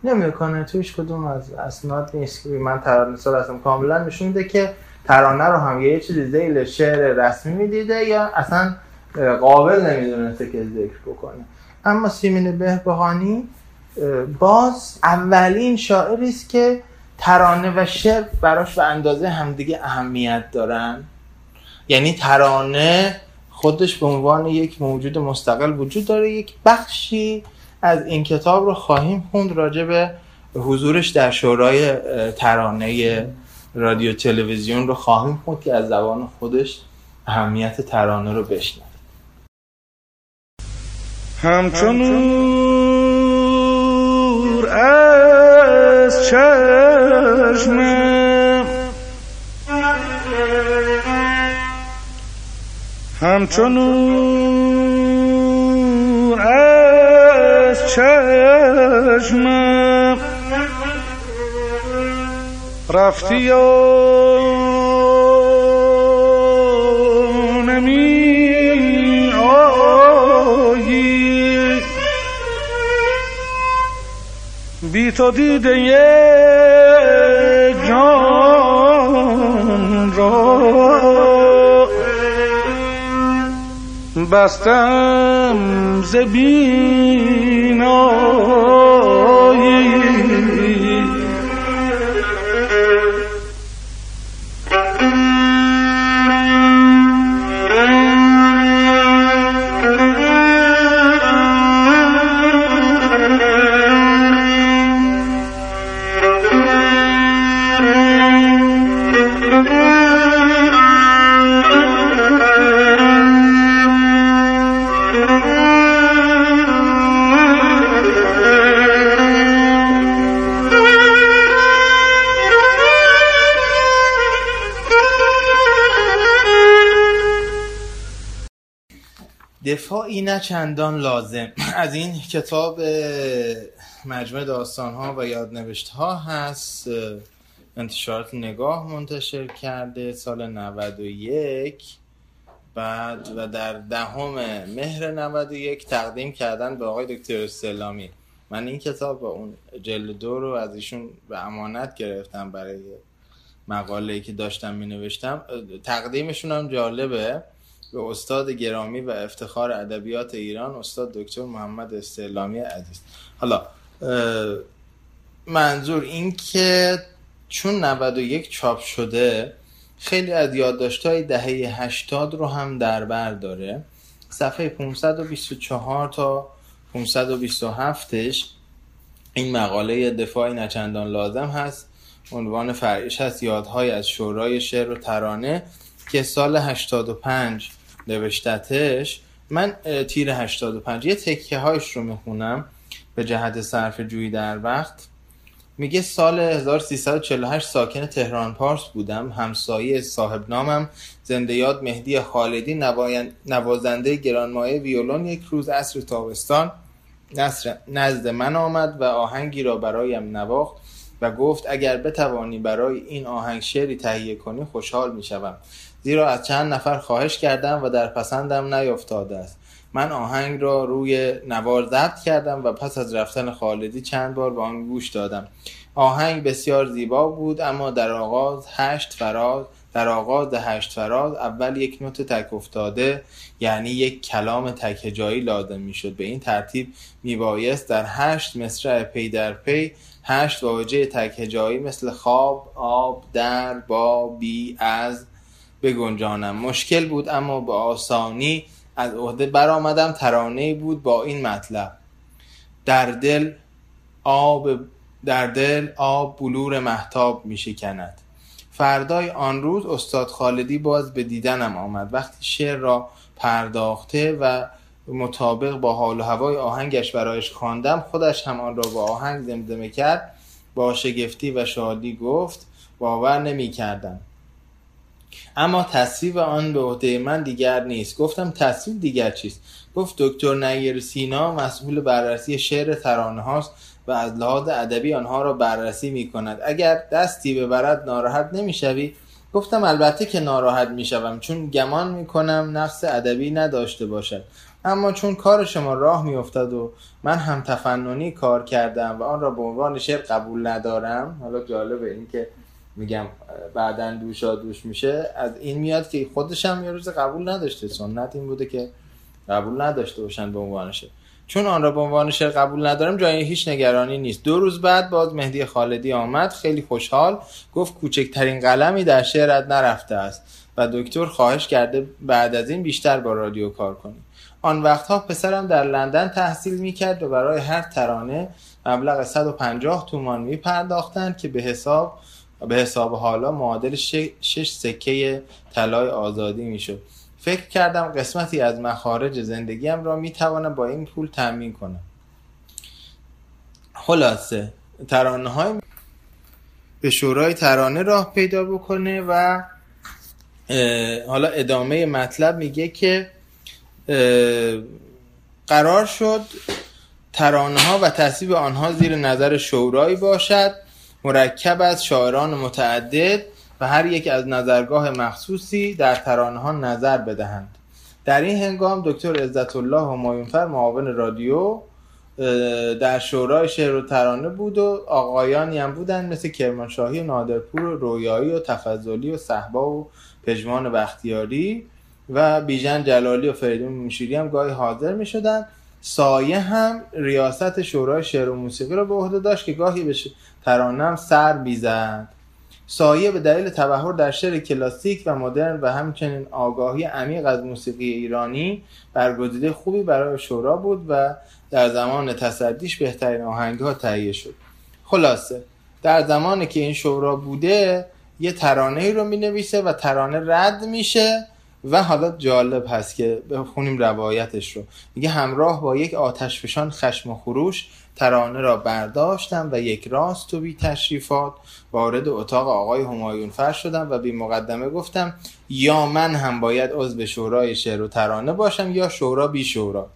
نمی‌کنه. توش کدوم از اسناد نیست که من ترانه سرا هستم کاملا نشون میده که ترانه رو هم یه چیزی زیل شعر رسمی می‌دیده یا اصلا قابل نمی‌دونسته که ذکر بکنه. اما سیمین بهبهانی باز اولین شاعری است که ترانه و شعر براش به اندازه همدیگه اهمیت دارن. یعنی ترانه خودش به عنوان یک موجود مستقل وجود داره یک بخشی از این کتاب رو خواهیم خوند راجع به حضورش در شورای ترانه رادیو تلویزیون رو خواهیم خوند که از زبان خودش اهمیت ترانه رو بشنویم همچون نور از چشمم همچون نور از چشمم رفتی و بی تو دیده جان را. بستم زبینایی دفاعی نه چندان لازم. از این کتاب مجموع داستان ها و یادنوشت ها هست انتشارات نگاه منتشر کرده سال 91 بعد و در دهم مهر 91 تقدیم کردن به آقای دکتر سلامی من این کتاب و اون جلد دو رو از ایشون به امانت گرفتم برای مقاله که داشتم می نوشتم تقدیمشون هم جالبه. به استاد گرامی و افتخار ادبیات ایران استاد دکتر محمد استعلامی عزیز. حالا منظور این که چون 91 چاپ شده خیلی از یادداشت‌های دهه 80 رو هم در بر داره. صفحه 524 تا 527ش این مقاله دفاعی نچندان لازم هست. عنوان فرعیش هست یادهای از شورای شعر و ترانه که سال 85 نوشتتش من تیر 85 یه تکه هایش رو می‌خونم به جهت صرف جویی در وقت. میگه سال 1348 ساکن تهران پارس بودم. همسایه صاحب نامم زنده یاد مهدی خالدی نوازنده گرانمایه ویولون یک روز عصر تابستان. نزد من آمد و آهنگی را برایم نواخت و گفت اگر بتوانی برای این آهنگ شعری تهیه کنی خوشحال می‌شوم. زیرا از چند نفر خواهش کردم و در پسندم نیفتاده است. من آهنگ را روی نوار ضبط کردم و پس از رفتن خالدی چند بار به آن گوش دادم. آهنگ بسیار زیبا بود اما در آغاز هشت فراز در آغاز هشت فراز اول یک نوت تک افتاده یعنی یک کلام تک هجایی لازم می‌شد. به این ترتیب میبایست در هشت مصرع پی در پی هشت واژه تک هجایی مثل خواب آب در با بی از بگنجانم. مشکل بود اما به آسانی از عهده برآمدم. ترانه بود با این مطلب. در دل آب در دل آب بلور مهتاب می شکند فردای آن روز استاد خالدی باز به دیدنم آمد. وقتی شعر را پرداخته و مطابق با حال و هوای آهنگش برایش خواندم خودش هم آن را با آهنگ زمزمه کرد با شگفتی و شادی گفت باور نمی کردم اما تصویب آن به عهده من دیگر نیست. گفتم تصویب دیگر چیست؟ گفت دکتر نیر سینا مسئول بررسی شعر ترانه هاست و از لحاظ ادبی آنها را بررسی می کند. اگر دستی ببرد ناراحت نمی‌شوی گفتم البته که ناراحت می‌شوم چون گمان می‌کنم نقص ادبی نداشته باشد. اما چون کار شما راه میافتد و من هم تفننی کار کردم و آن را به عنوان شعر قبول ندارم حالا جالبه این که میگم بعدا دوشا دوش میشه. از این میاد که خودش هم یه روز قبول نداشته. سنت این بوده که قبول نداشته باشن به عنوان چون آن را به عنوان شعر قبول ندارم جای هیچ نگرانی نیست. دو روز بعد باز مهدی خالدی آمد خیلی خوشحال گفت کوچکترین قلمی در شعرت نرفته است و دکتر خواهش کرده بعد از این بیشتر با رادیو کار کنی. آن وقتها پسرم در لندن تحصیل می‌کرد و برای هر ترانه مبلغ 150 تومان می پرداختند که به حساب به حساب حالا معادل شش سکه طلای آزادی می‌شد. فکر کردم قسمتی از مخارج زندگیم را می‌توانم با این پول تأمین کنم. خلاصه ترانه های به شورای ترانه راه پیدا بکنه و حالا ادامه مطلب میگه که قرار شد ترانه ها و تصویب آنها زیر نظر شورایی باشد. مرکب از شاعران متعدد و هر یک از نظرگاه مخصوصی در ترانه ها نظر بدهند. در این هنگام دکتر عزت الله همایونفر معاون رادیو در شورای شعر و ترانه بود و آقایانی هم بودند مثل کرمانشاهی نادرپور و رویایی و تفضلی و صحبا و پژمان بختیاری و بیژن جلالی و فریدون مشیری هم گاهی حاضر می شدن سایه هم ریاست شورای شعر و موسیقی را به عهده داشت که گاهی به ترانه هم سر بیزد سایه به دلیل تبهر در شعر کلاسیک و مدرن و همچنین آگاهی عمیق از موسیقی ایرانی برگزیده خوبی برای شورا بود و در زمان تصدیش بهترین آهنگها تهیه شد. خلاصه در زمانی که این شورا بوده یه ترانه ای رو می نویسه و ترانه رد میشه و حالا جالب هست که بخونیم روایتش رو. میگه همراه با یک آتشفشان خشم و خروش ترانه را برداشتم و یک راست و بی تشریفات وارد اتاق آقای همایون فر شدم و بی مقدمه گفتم یا من هم باید عضو شورای شعر و ترانه باشم یا شورا بی شورا.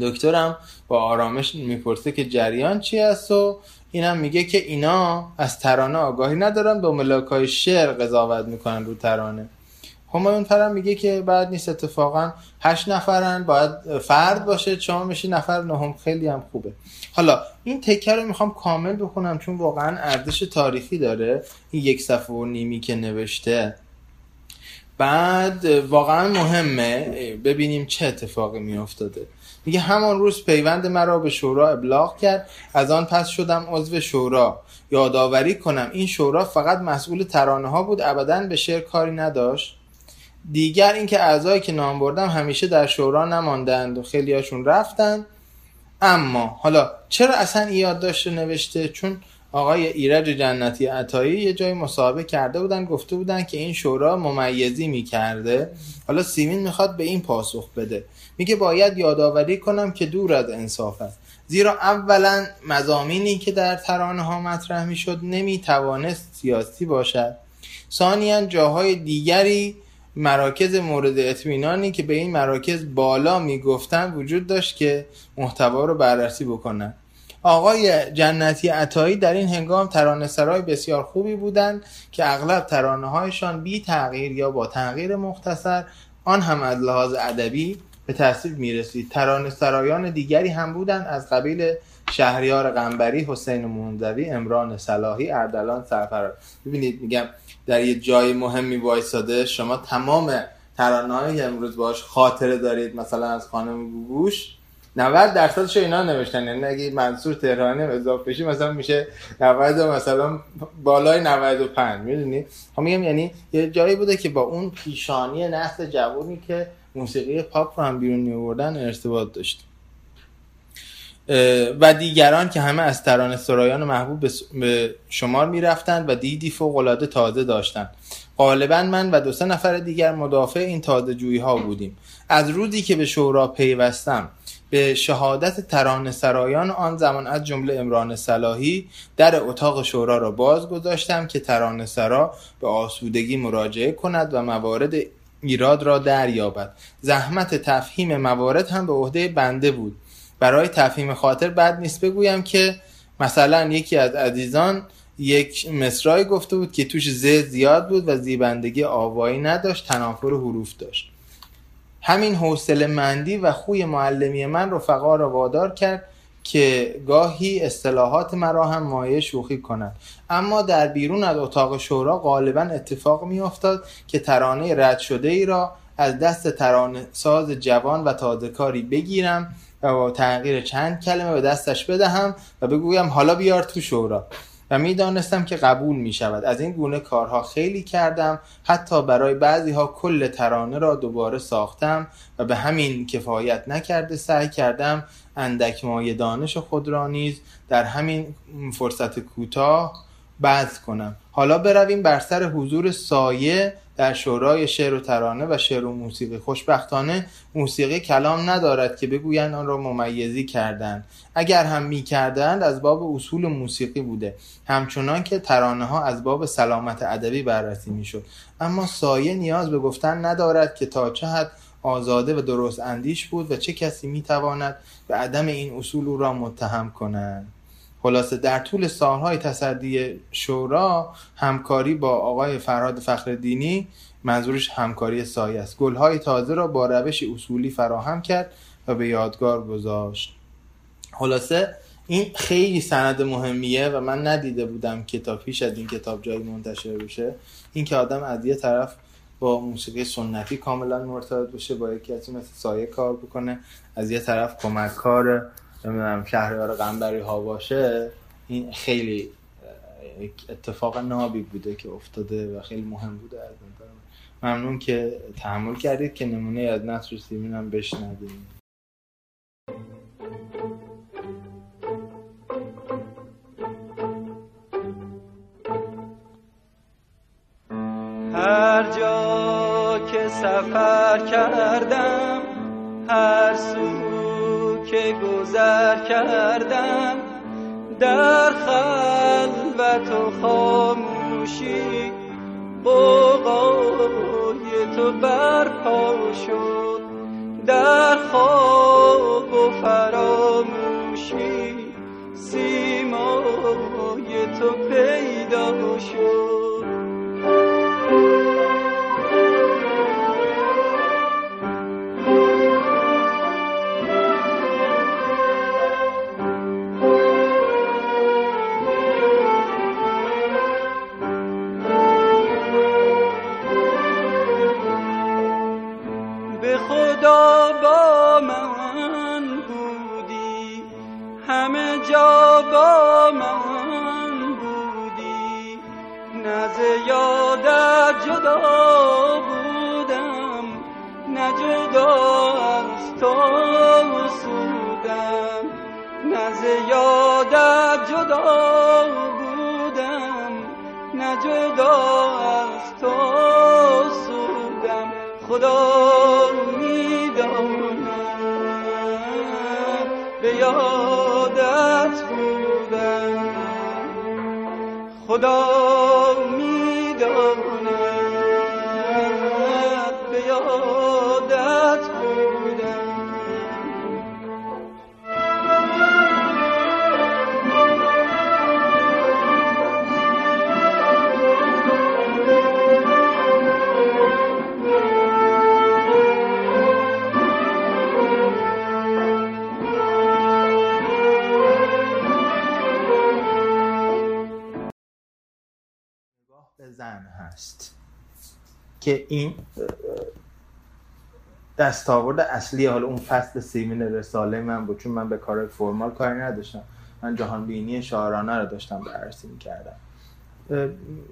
دکترم با آرامش می‌پرسه که جریان چی است و اینم میگه که اینا از ترانه آگاهی ندارن به ملاکای شعر قضاوت می‌کنن رو ترانه. همایون فرم میگه که بعد نیست اتفاقا هشت نفرن باید فرد باشه شما میشی نفر نهم خیلی هم خوبه. حالا این تکه رو می‌خوام کامل بخونم چون واقعا ارزش تاریخی داره. این یک صفحه و نیمی که نوشته. بعد واقعا مهمه. ببینیم چه اتفاقی میافتاده. میگه همان روز پیوند مرا به شورا ابلاغ کرد. از آن پس شدم عضو شورا. یادآوری کنم این شورا فقط مسئول ترانه ها بود. ابدا به شعر کاری نداشت. دیگر اینکه اعضایی که نام بردم همیشه در شورا نماندند و خیلی هاشون رفتن. اما حالا چرا اصلا این یادداشت نوشته؟ چون آقای ایرج جنتی عطایی یه جای مصاحبه کرده بودن گفته بودن که این شورا ممیزی می‌کرده. حالا سیمین می‌خواد به این پاسخ بده. میگه باید یادآوری کنم که دور از انصاف است. زیرا اولا مزامینی که در ترانه ها مطرح می‌شد نمی‌توانست سیاسی باشد. ثانیا جاهای دیگری مراکز مورد اطمینانی که به این مراکز بالا می‌گفتن وجود داشت که محتوا رو بررسی بکنن. آقای جنتی عطایی در این هنگام ترانه سرای بسیار خوبی بودند که اغلب ترانه هایشان بی تغییر یا با تغییر مختصر آن هم از لحاظ ادبی به تصویب می رسید ترانه سرایان دیگری هم بودند از قبیل شهریار قنبری حسین منزوی امران صلاحی اردلان سرفراز. ببینید میگم در یه جای مهمی وایساده شما تمام ترانه امروز باش خاطره دارید مثلا از خانم گوگوش 90 درصدش اینا نوشتن. یعنی اگه منصور تهرانی اضافه بشی مثلا میشه 90 مثلا بالای 95 می‌دونی؟ هم میگم یعنی یه جایی بوده که با اون پیشانی نسل جوونی که موسیقی پاپ رو هم بیرون میوردن ارتباط داشت و دیگران که همه از ترانه سرایان محبوب به شمار می رفتند و دیدی فوق تازه داشتند. غالبا من و دو سه نفر دیگر مدافع این تازه جویی ها بودیم. از روزی که به شورا پیوستم به شهادت ترانه سرایان آن زمان از جمله امران صلاحی در اتاق شورا را باز گذاشتم که ترانه سرا به آسودگی مراجعه کند و موارد ایراد را دریابد. زحمت تفهیم موارد هم به عهده بنده بود. برای تفهیم خاطر بعد نیست. بگویم که مثلا یکی از عزیزان یک مصرای گفته بود که توش ز زیاد بود و زیبندگی آوایی نداشت تنافر حروف داشت. همین حوصله مندی و خوی معلمی من رفقا را وادار کرد که گاهی اصطلاحات مرا هم مایه شوخی کند اما در بیرون از اتاق شورا غالبا اتفاق میافتاد که ترانه رد شده ای را از دست ترانه ساز جوان و تازه کاری بگیرم با تغییر چند کلمه به دستش بدهم و بگویم حالا بیار تو شورا. و می‌دانستم که قبول می شود از این گونه کارها خیلی کردم. حتی برای بعضی ها کل ترانه را دوباره ساختم و به همین کفایت نکرده سعی کردم اندک مایه دانش خود را نیز در همین فرصت کوتاه بعض کنم. حالا برویم بر سر حضور سایه در شورای شعر و ترانه و شعر و موسیقی. خوشبختانه موسیقی کلام ندارد که بگویند آن را ممیزی کردند. اگر هم می کردند از باب اصول موسیقی بوده. همچنان که ترانه ها از باب سلامت ادبی بررسی می شد اما سایه نیاز به گفتن ندارد که تا چه حد آزاده و درست اندیش بود و چه کسی می تواند به عدم این اصول او را متهم کنند خلاصه در طول سالهای تصدی شورا همکاری با آقای فرهاد فخردینی منظورش همکاری سایه است. گلهای تازه را با روش اصولی فراهم کرد و به یادگار گذاشت. خلاصه این خیلی سند مهمیه و من ندیده بودم کتاب پیش از این کتاب جایی منتشر بشه. این که آدم از یه طرف با موسیقی سنتی کاملا مرتبط بشه با یکی از مثل سایه کار بکنه از یه طرف کمک کار نمی‌دونم شهریار قنبری ها باشه این خیلی اتفاق نابی بوده که افتاده و خیلی مهم بوده از ممنون که تحمل کردید که نمونه از نصر سیمین هم هر جا که سفر کردم هر سو که گذر کردم در خلوت و خاموشی بغای تو برپا شد در خواب و فراموشی سیمای تو پیدا شد. خدا با من بودی. همه جا با من بودی. نز یادت جدا بودم نه جدا از تو سودم نز یادت جدا بودم نه جدا از تو سودم خدا خدا که این دستاورد اصلی حالا اون فصل سیمین رساله من بود. چون من به کار فرمال کاری نداشتم. من جهان بینی شاعرانه رو داشتم بررسی می‌کردم.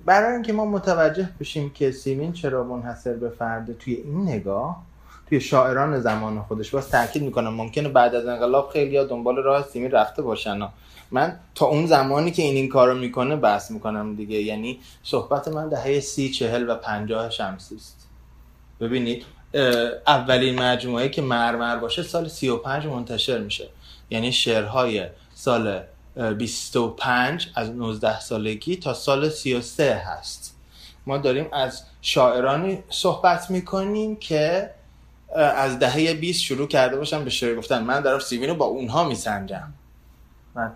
برای اینکه ما متوجه بشیم که سیمین چرا منحصر به فرده توی این نگاه توی شاعران زمان خودش باز تاکید می‌کنم. ممکنه بعد از انقلاب خیلی دنبال راه سیمین رفته باشن. ها. من تا اون زمانی که این این کارو می‌کنه بحث می‌کنم دیگه. یعنی صحبت من دهه سی چهل و پنجاه شمسی است. ببینید اولین مجموعه که مرمر باشه سال 35 منتشر میشه. یعنی شعرهای سال 25 از 19 سالگی تا سال 33 هست. ما داریم از شاعرانی صحبت می‌کنیم که از دهه 20 شروع کرده باشم به شعر گفتن. من در سیمین رو با اونها میسنجم. من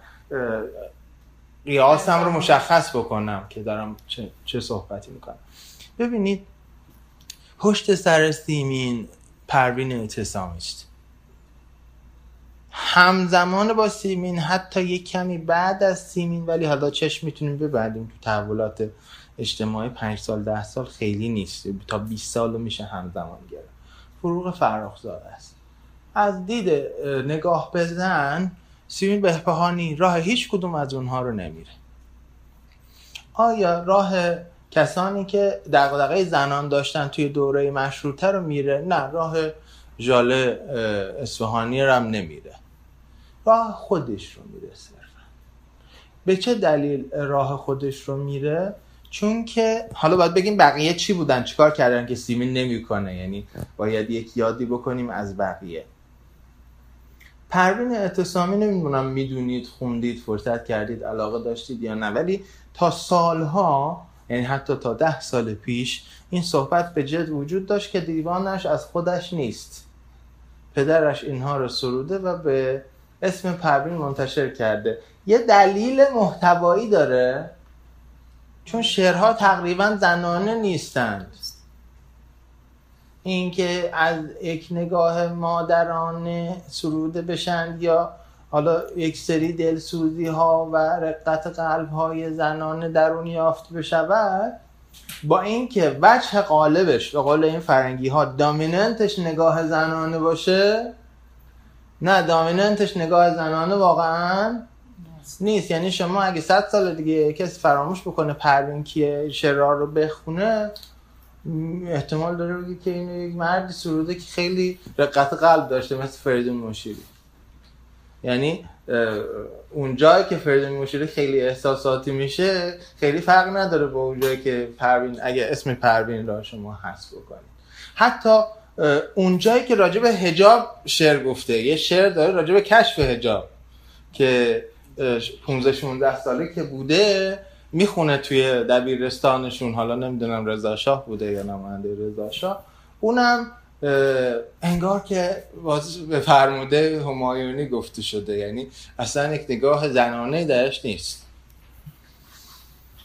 قیاسم رو مشخص بکنم که دارم چه, چه صحبتی می‌کنم. ببینید پشت سر سیمین پروین اعتصامی است همزمان با سیمین حتی یک کمی بعد از سیمین ولی حالا چشم می‌تونیم ببندیم تو تحولات اجتماعی پنج سال ده سال خیلی نیست. تا 20 سال رو میشه همزمان گرفت. فروغ فراخزاده است. از دید نگاه بزن سیمین بهبهانی راه هیچ کدوم از اونها رو نمیره. آیا راه کسانی که دقدقه زنان داشتن توی دوره مشروطه رو میره؟ نه راه ژاله اصفهانی رو هم نمیره. راه خودش رو میره صرفا. به چه دلیل راه خودش رو میره؟ چون که حالا باید بگیم بقیه چی بودن؟ چیکار کردن که سیمین نمی‌کنه؟ یعنی باید یک یادی بکنیم از بقیه. پروین اعتصامی نمی‌دونم می‌دونید خوندید فرصت کردید علاقه داشتید یا نه. ولی تا سالها یعنی حتی تا ده سال پیش این صحبت به جد وجود داشت که دیوانش از خودش نیست. پدرش اینها رو سروده و به اسم پروین منتشر کرده. یه دلیل محتوایی داره چون شعرها تقریبا زنانه نیستند. اینکه از یک نگاه مادرانه سروده بشند یا حالا یک سری دلسوزی ها و رقت قلب های زنانه درون یافت بشود با اینکه وجه قالبش به قول این فرنگی ها دامیننتش نگاه زنانه باشه نه دامیننتش نگاه زنانه واقعا نیست یعنی شما اگه صد سال دیگه کسی فراموش بکنه پروین کیه شرار رو بخونه احتمال داره بگی که این یک مردی سروده که خیلی رقت قلب داشته مثل فریدون مشیری. یعنی اون جایی که فریدون مشیری خیلی احساساتی میشه خیلی فرق نداره با اون جایی که پروین اگه اسم پروین را شما حذف بکنید. حتی اون جایی که راجع به حجاب شعر گفته یه شعر داره راجع به کشف حجاب که 15 16 ساله که بوده می‌خونه توی دبیرستانشون حالا نمی‌دونم رضا شاه بوده یا نماینده رضا شاه. اونم انگار که به فرموده همایونی گفته شده. یعنی اصلا یک نگاه زنانه درش نیست.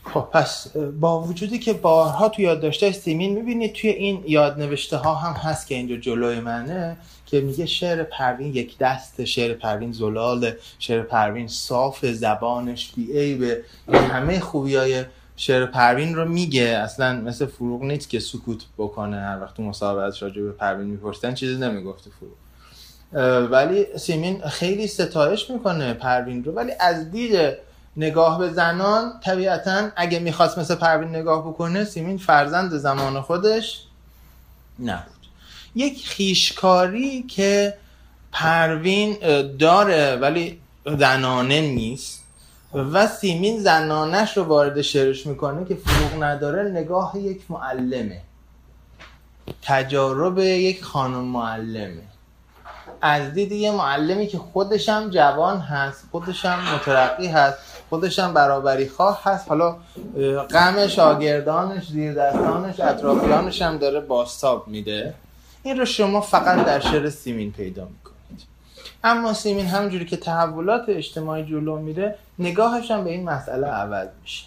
خب. پس با وجودی که بارها توی یادداشت های سیمین می‌بینید توی این یادنوشته ها هم هست که اینجا جلوی منه که میگه شعر پروین یک دست شعر پروین زلال شعر پروین صاف زبانش بی به همه خوبی های شعر پروین رو میگه. اصلا مثل فروغ نیست که سکوت بکنه. هر وقت تو مصاحبت راجع به پروین می‌پرسن چیزی نمی‌گفته فروغ. ولی سیمین خیلی ستایش می‌کنه پروین رو. ولی از دید نگاه به زنان طبیعتا اگه می‌خواست مثل پروین نگاه بکنه سیمین فرزند زمان خودش نبود یک خیشکاری که پروین داره ولی زنانه نیست. و سیمین زنانش رو وارد شعرش می‌کنه که فروغ نداره نگاه یک معلمه. تجارب یک خانم معلمه. از دید یه معلمی که خودشم جوان هست خودشم مترقی هست خودشم برابری خواه هست حالا غم شاگردانش زیر دستانش اطرافیانش هم داره باستاب میده. این رو شما فقط در شعر سیمین پیدا می‌کنید. اما سیمین همجوری که تحولات اجتماعی جلو میره نگاهش هم به این مسئله عوض میشه.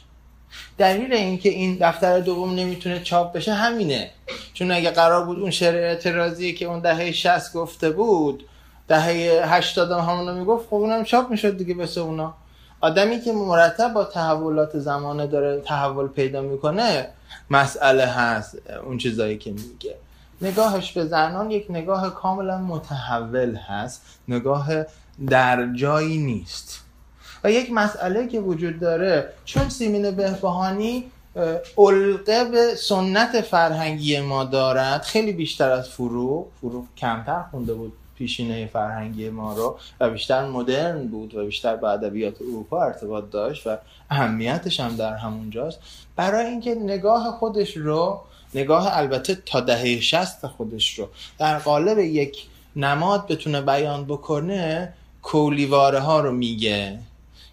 دلیل اینکه این دفتر دوم نمی‌تونه چاپ بشه همینه. چون اگه قرار بود اون شعر اعتراضی که اون دهه 60 گفته بود دهه 80 هم همونو می‌گفت خب اونم چاپ می‌شد دیگه بس اونا. آدمی که مرتب با تحولات زمانه داره تحول پیدا می‌کنه مسئله هست اون چیزایی که میگه. نگاهش به زنان یک نگاه کاملا متحول هست نگاه در جایی نیست. و یک مسئله که وجود داره چون سیمین بهبهانی علقه به سنت فرهنگی ما دارد خیلی بیشتر از فروغ فروغ کمتر خونده بود پیشینه فرهنگی ما رو و بیشتر مدرن بود و بیشتر با ادبیات اروپا ارتباط داشت و اهمیتش هم در همونجاست. برای اینکه نگاه خودش رو نگاه البته تا دهه شست خودش رو. در قالب یک نماد بتونه بیان بکنه کولیواره ها رو میگه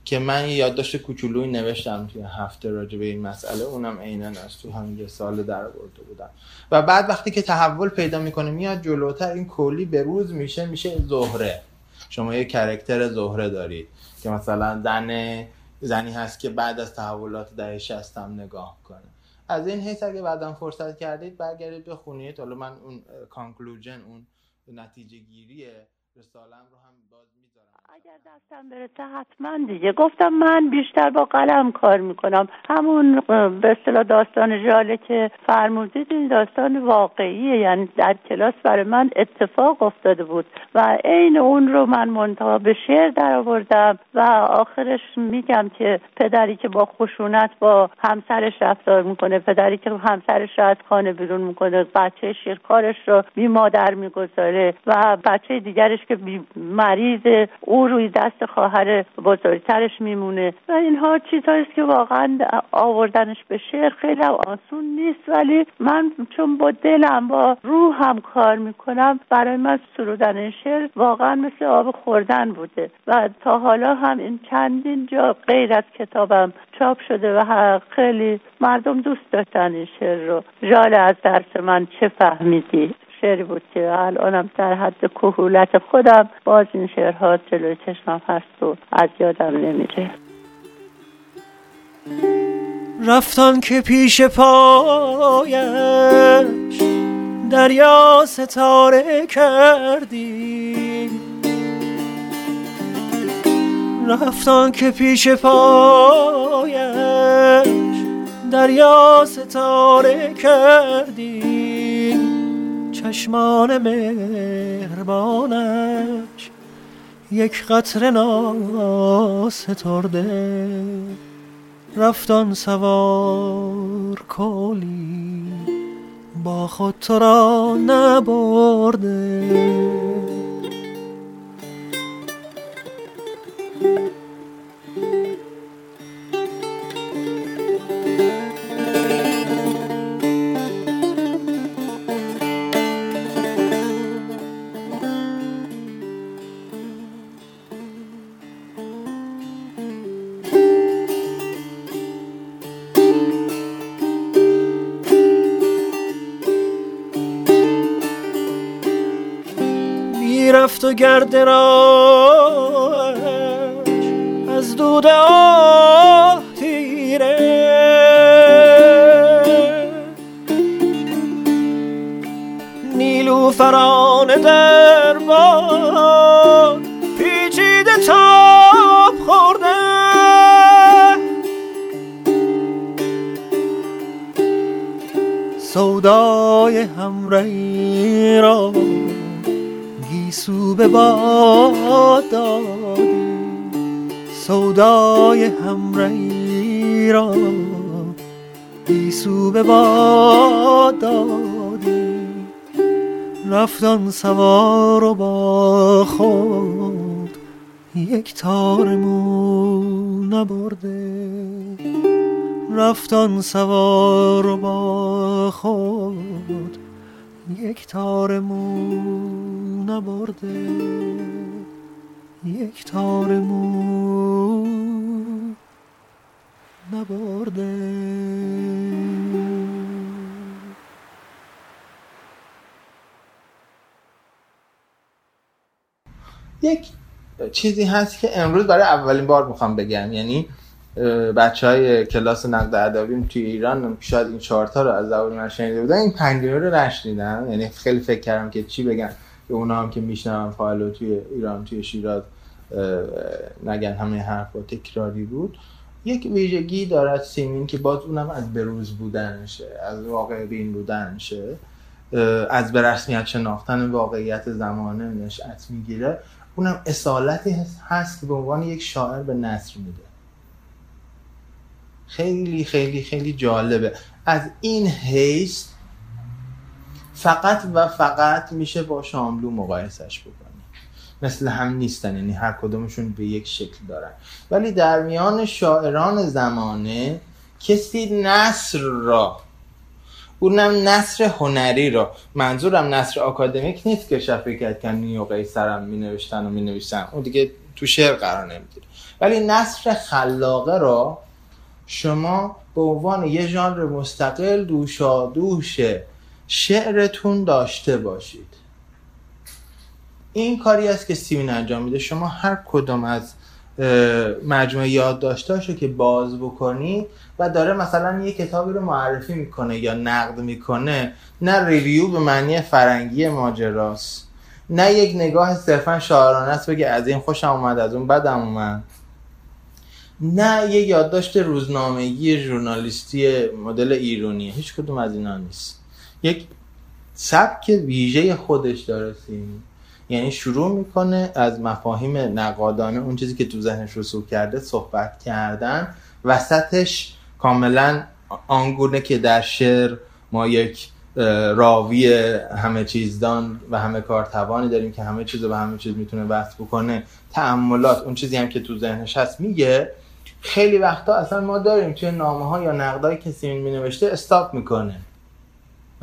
که من یه یادداشت کوچولویی نوشتم توی هفته راجع به این مسئله. اونم عینا از تو همین یه سال در برده بودم. و بعد وقتی که تحول پیدا می‌کنه میاد جلوتر. این کلی به روز میشه میشه زهره. شما یه کرکتر زهره دارید که مثلا زن زنی هست که بعد از تحولات دهه 60 هم نگاه کنه. از این حیث اگه بعدا فرصت کردید برگردید بخونید حالا من اون کانکلوژن اون نتیجه گیری رسالم رو هم اگر دستم برسه حتما دیگه. گفتم من بیشتر با قلم کار می‌کنم. همون به اصطلاح داستان ژاله که فرمودید این داستان واقعیه. یعنی در کلاس برای من اتفاق افتاده بود و عین اون رو من منتها به شعر در آوردم و آخرش میگم که پدری که با خشونت با همسرش رفتار می‌کنه پدری که همسرش رو از خانه بیرون می‌کنه بچه شیرکارش رو بی مادر می‌گذاره و بچه دیگرش که بی مریض او روی دست خواهر بزرگترش میمونه و اینها چیزهایی که واقعا آوردنش به شعر خیلی آسون نیست ولی من چون با دلم با روحم کار می‌کنم برای من سرودن شعر واقعا مثل آب خوردن بوده و تا حالا هم این چندین جا غیر از کتابم چاپ شده و خیلی مردم دوست داشتن این شعر رو. ژاله از درس من چه فهمیدی؟ شعری بود که الانم در حد کهولت خودم باز این شعرها جلوی چشمم هست و از یادم نمیره. رفتان که پیش پایش دریا ستاره کردی. رفتان که پیش پایش دریا ستاره کردی. چشمان مهربانش یک قطر ناسترده. رفتان سوار کلی با خود تو را نبرده. گرد از دود آه تیره نیلوفران در باد پیچیده تاب خورده. سودای همرهی را گیسو به باد دادی سودای همرهی را گیسو به باد دادی رفتان سوار و با خود یک تار مو نبرده. رفتان سوار و با خود یک تار مو نبرده یک تار مو نبرده. یک چیزی هست که امروز برای اولین بار می‌خوام بگم یعنی بچه های کلاس نقد ادبی توی ایران شاید این چهارتا رو از زبان من شنیده بودن این پنجره رو نشنیدن یعنی خیلی فکر کردم که چی بگن که اونا هم که میشنم فایل توی ایران توی شیراز نگن همه حرف تکراری بود. یک ویژگی دارد سیمین که باز اونم از بروز بودنشه از واقع بین بودنشه از به رسمیت شناختن واقعیت زمانه نشأت می‌گیره. اونم اصالتی هست که به عنوان یک شاعر به نصر میده. خیلی خیلی خیلی جالبه. از این حیث فقط و فقط میشه با شاملو مقایسش بکنی. مثل هم نیستن یعنی هر کدومشون به یک شکل دارن. ولی در میان شاعران زمانه کسی نصر را اونم نصر هنری را. منظورم نصر آکادمیک نیست که شفیع کتکنی و قیصرم می نوشتن و می نوشتن اون دیگه تو شعر قرار نمی‌گیره. ولی نصر خلاقه را شما به عنوان یه ژانر مستقل دوشا دوش شعرتون داشته باشید. این کاری است که سیمین انجام میده. شما هر کدوم از مجموعه یادداشتاشو که باز بکنی و داره مثلا یه کتابی رو معرفی می‌کنه یا نقد می‌کنه نه ریویو به معنی فرنگی ماجراست نه یک نگاه صرفا شاعرانه است بگه از این خوشم اومد از اون بدم اومد. نه یه یادداشت روزنامه‌ای ژورنالیستی مدل ایرونیه. هیچ کدوم از اینا نیست. یک سبک ویژه خودش داره سیمی یعنی شروع می‌کنه از مفاهیم نقادانه اون چیزی که تو ذهنش رسوخ کرده صحبت کردن. وسطش کاملا آنگونه که در شعر ما یک راوی همه چیزدان و همه کارتوانی داریم که همه چیز به همه چیز می‌تونه وصل بکنه. تعملات اون چیزی هم که تو ذهنش هست میگه. خیلی وقتا اصلا ما داریم توی نامه ها یا نقدای کسی می نوشته استاپ می‌کنه.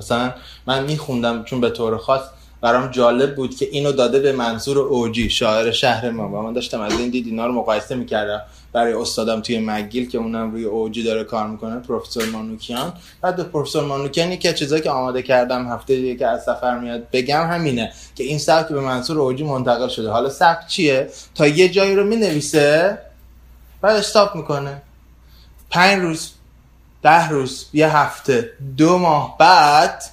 مثلا من میخوندم چون به طور خاص برام جالب بود که اینو داده به منظور اوجی شاعر شهر ما. و من داشتم از این دید اینا رو مقایسه می‌کردم برای استادم توی مگیل که اونم روی اوجی داره کار می‌کنه پروفسور مانوکیان. بعد پروفسور مانوکیان یکی چیزایی که آماده کردم هفته دیگه که از سفر میاد بگم همینه که این سبک به منظور اوجی منتقل شده. حالا سبک چیه؟ تا یه جایی رو می‌نویسه بعد استاپ می‌کنه. پنج روز ده روز یه هفته دو ماه بعد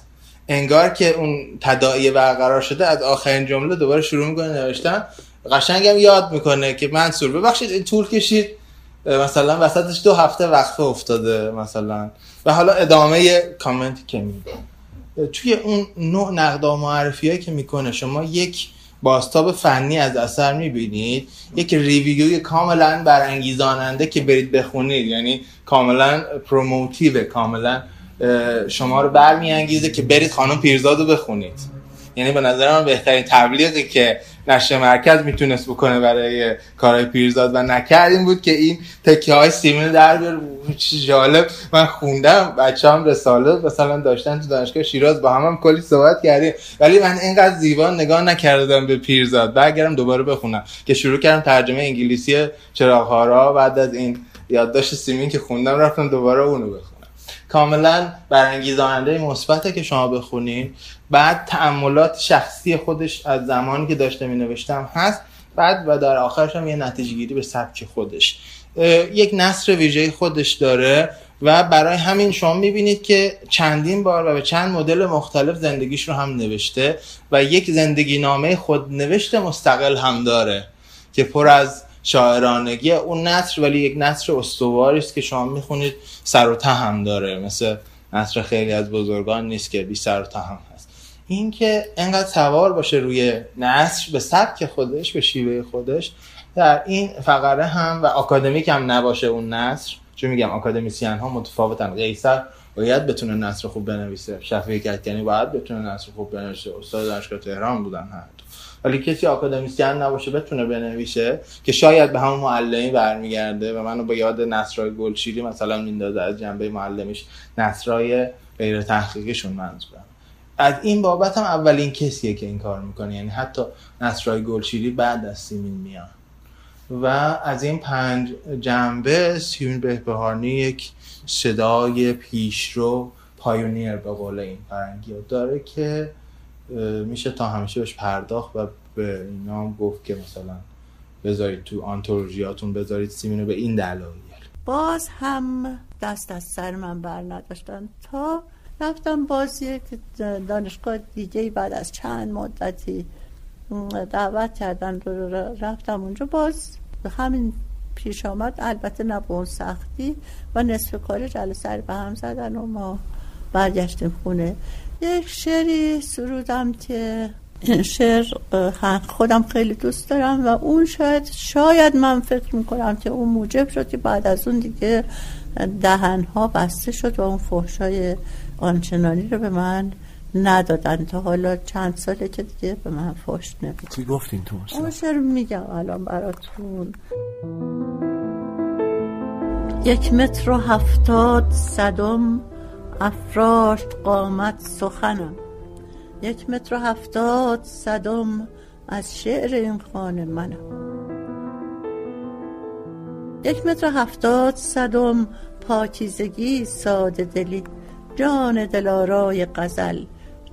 انگار که اون تداعی برقرار شده از آخرین جمله دوباره شروع می‌کنه نوشتن. قشنگم یاد می‌کنه که منصور ببخشید این طول کشید. مثلا وسطش دو هفته وقفه افتاده مثلا. و حالا ادامه کامنت که میده. توی اون نوع نقدا معرفی هایی که می‌کنه شما یک باستاب فنی از اثر می‌بینید؟ یک review ی کاملا برانگیزاننده که برید بخونید. یعنی کاملا promotive کاملا شما رو برمیانگیزه که برید خانم پیرزاد رو بخونید. یعنی به نظر من بهترین تبلیغی که نشر مرکز می‌تونست بکنه برای کارهای پیرزاد و نکرد بود که این تکه های سیمین در بیار. جالب. من خوندم بچه هم رساله مثلا داشتن تو دانشگاه شیراز با هم, هم کلی صحبت کردیم. ولی من اینقدر زیبا نگاه نکردم به پیرزاد. برگردم دوباره بخونم که شروع کردم ترجمه انگلیسی چراغ بعد از این یادداشت سیمین که خوندم رفتم دوباره اونو بخونم. کاملا برانگیزاننده مثبته که شما بخونین. بعد تعملات شخصی خودش از زمانی که داشته می نوشتم هست. بعد و در آخرش هم یه نتیجه گیری به سبک خودش. یک نصر ویژه خودش داره و برای همین شما می‌بینید که چندین بار و به چند مدل مختلف زندگیش رو هم نوشته و یک زندگی نامه خود نوشته مستقل هم داره که پر از شاعرانگی اون نصر ولی یک نصر استواری است که شما می‌خونید سر و تهم داره. مثل نصر خیلی از بزرگان نیست که بی سر و تهم هست این که انقدر سوار باشه روی نصر به سبک خودش به شیوه خودش در این فقره هم و آکادمیک هم نباشه اون نصر چون میگم آکادمیسیان ها متفاوتن. قیصر باید بتونه نصر خوب بنویسه. شفیع یعنی باید بتونه نصر خوب بنویسه. استاد دانشگاه تهران بودن هر ولی کسی آکادمیسین نباشه بتونه بنویسه که شاید به همون معلمی برمیگرده و منو با یاد نصرای گلشیری مثلا میندازه از جنبه معلمش نصرای غیر تحقیقشون منظورم. از این بابت هم اولین کسیه که این کار می‌کنه. یعنی حتی نصرای گلشیری بعد از سیمین میان. و از این پنج جنبه سیمین بهبهانی یک صدای پیشرو پایونیر به قول این فرنگی داره که میشه تا همیشه بهش پرداخت و به اینا هم گفت که مثلا بذارید تو آنتولوژیاتون بذارید سیمینو به این دلایل. باز هم دست از سر من بر نداشتن تا رفتم باز یک دانشگاه دیگه بعد از چند مدتی دعوت کردن رفتم اونجا. باز همین پیش آمد. البته نه به اون سختی و نصف کار جلسه به هم زدن و ما برگشتیم خونه. یک شعری سرودم که شعر خودم خیلی دوست دارم و اون شاید شاید من فکر می‌کنم که اون موجب شد که بعد از اون دیگه دهن ها بسته شد و اون فحشای آنچنانی رو به من ندادن تا حالا چند ساله که دیگه به من فحش نمید چی گفتین تو اون شعر میگم الان براتون. یک متر و هفتاد صدم افراشت قامت سخنم. یک متر و هفتاد صدم از شعر این خانه منم. یک متر و هفتاد صدم پاکیزگی ساده دلی جان دلارای غزل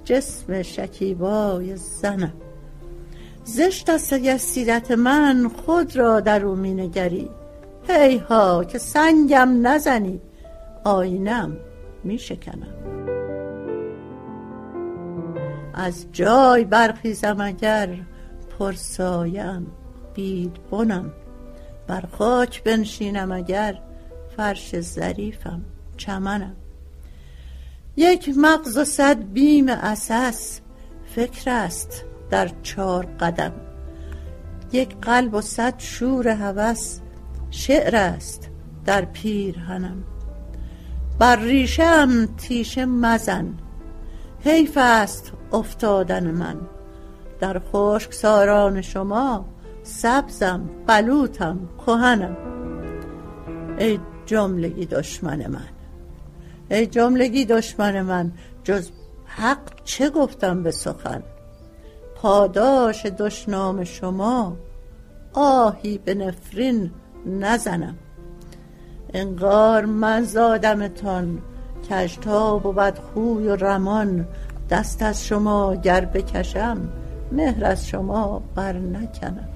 جسم شکیبای زنم زشت از سیرت من خود را در او مینگری ها که سنگم نزنی آینم میشکنم از جای برخیزم اگر پرسایم بید بنم. بر خاک بنشینم اگر فرش ظریفم چمنم. یک مغز و صد بیم اساس فکر است در چار قدم. یک قلب و صد شور هوس شعر است در پیرهنم. بر ریشم تیشه مزن حیف است افتادن من. در خشک ساران شما سبزم بلوتم کهنم. ای جملگی دشمن من. ای جملگی دشمن من جز حق چه گفتم به سخن؟ پاداش دشنام شما آهی به نفرین نزنم. انگار من زادمتان کشتا بود خوی و رمان دست از شما گر بکشم مهر از شما بر نکنم.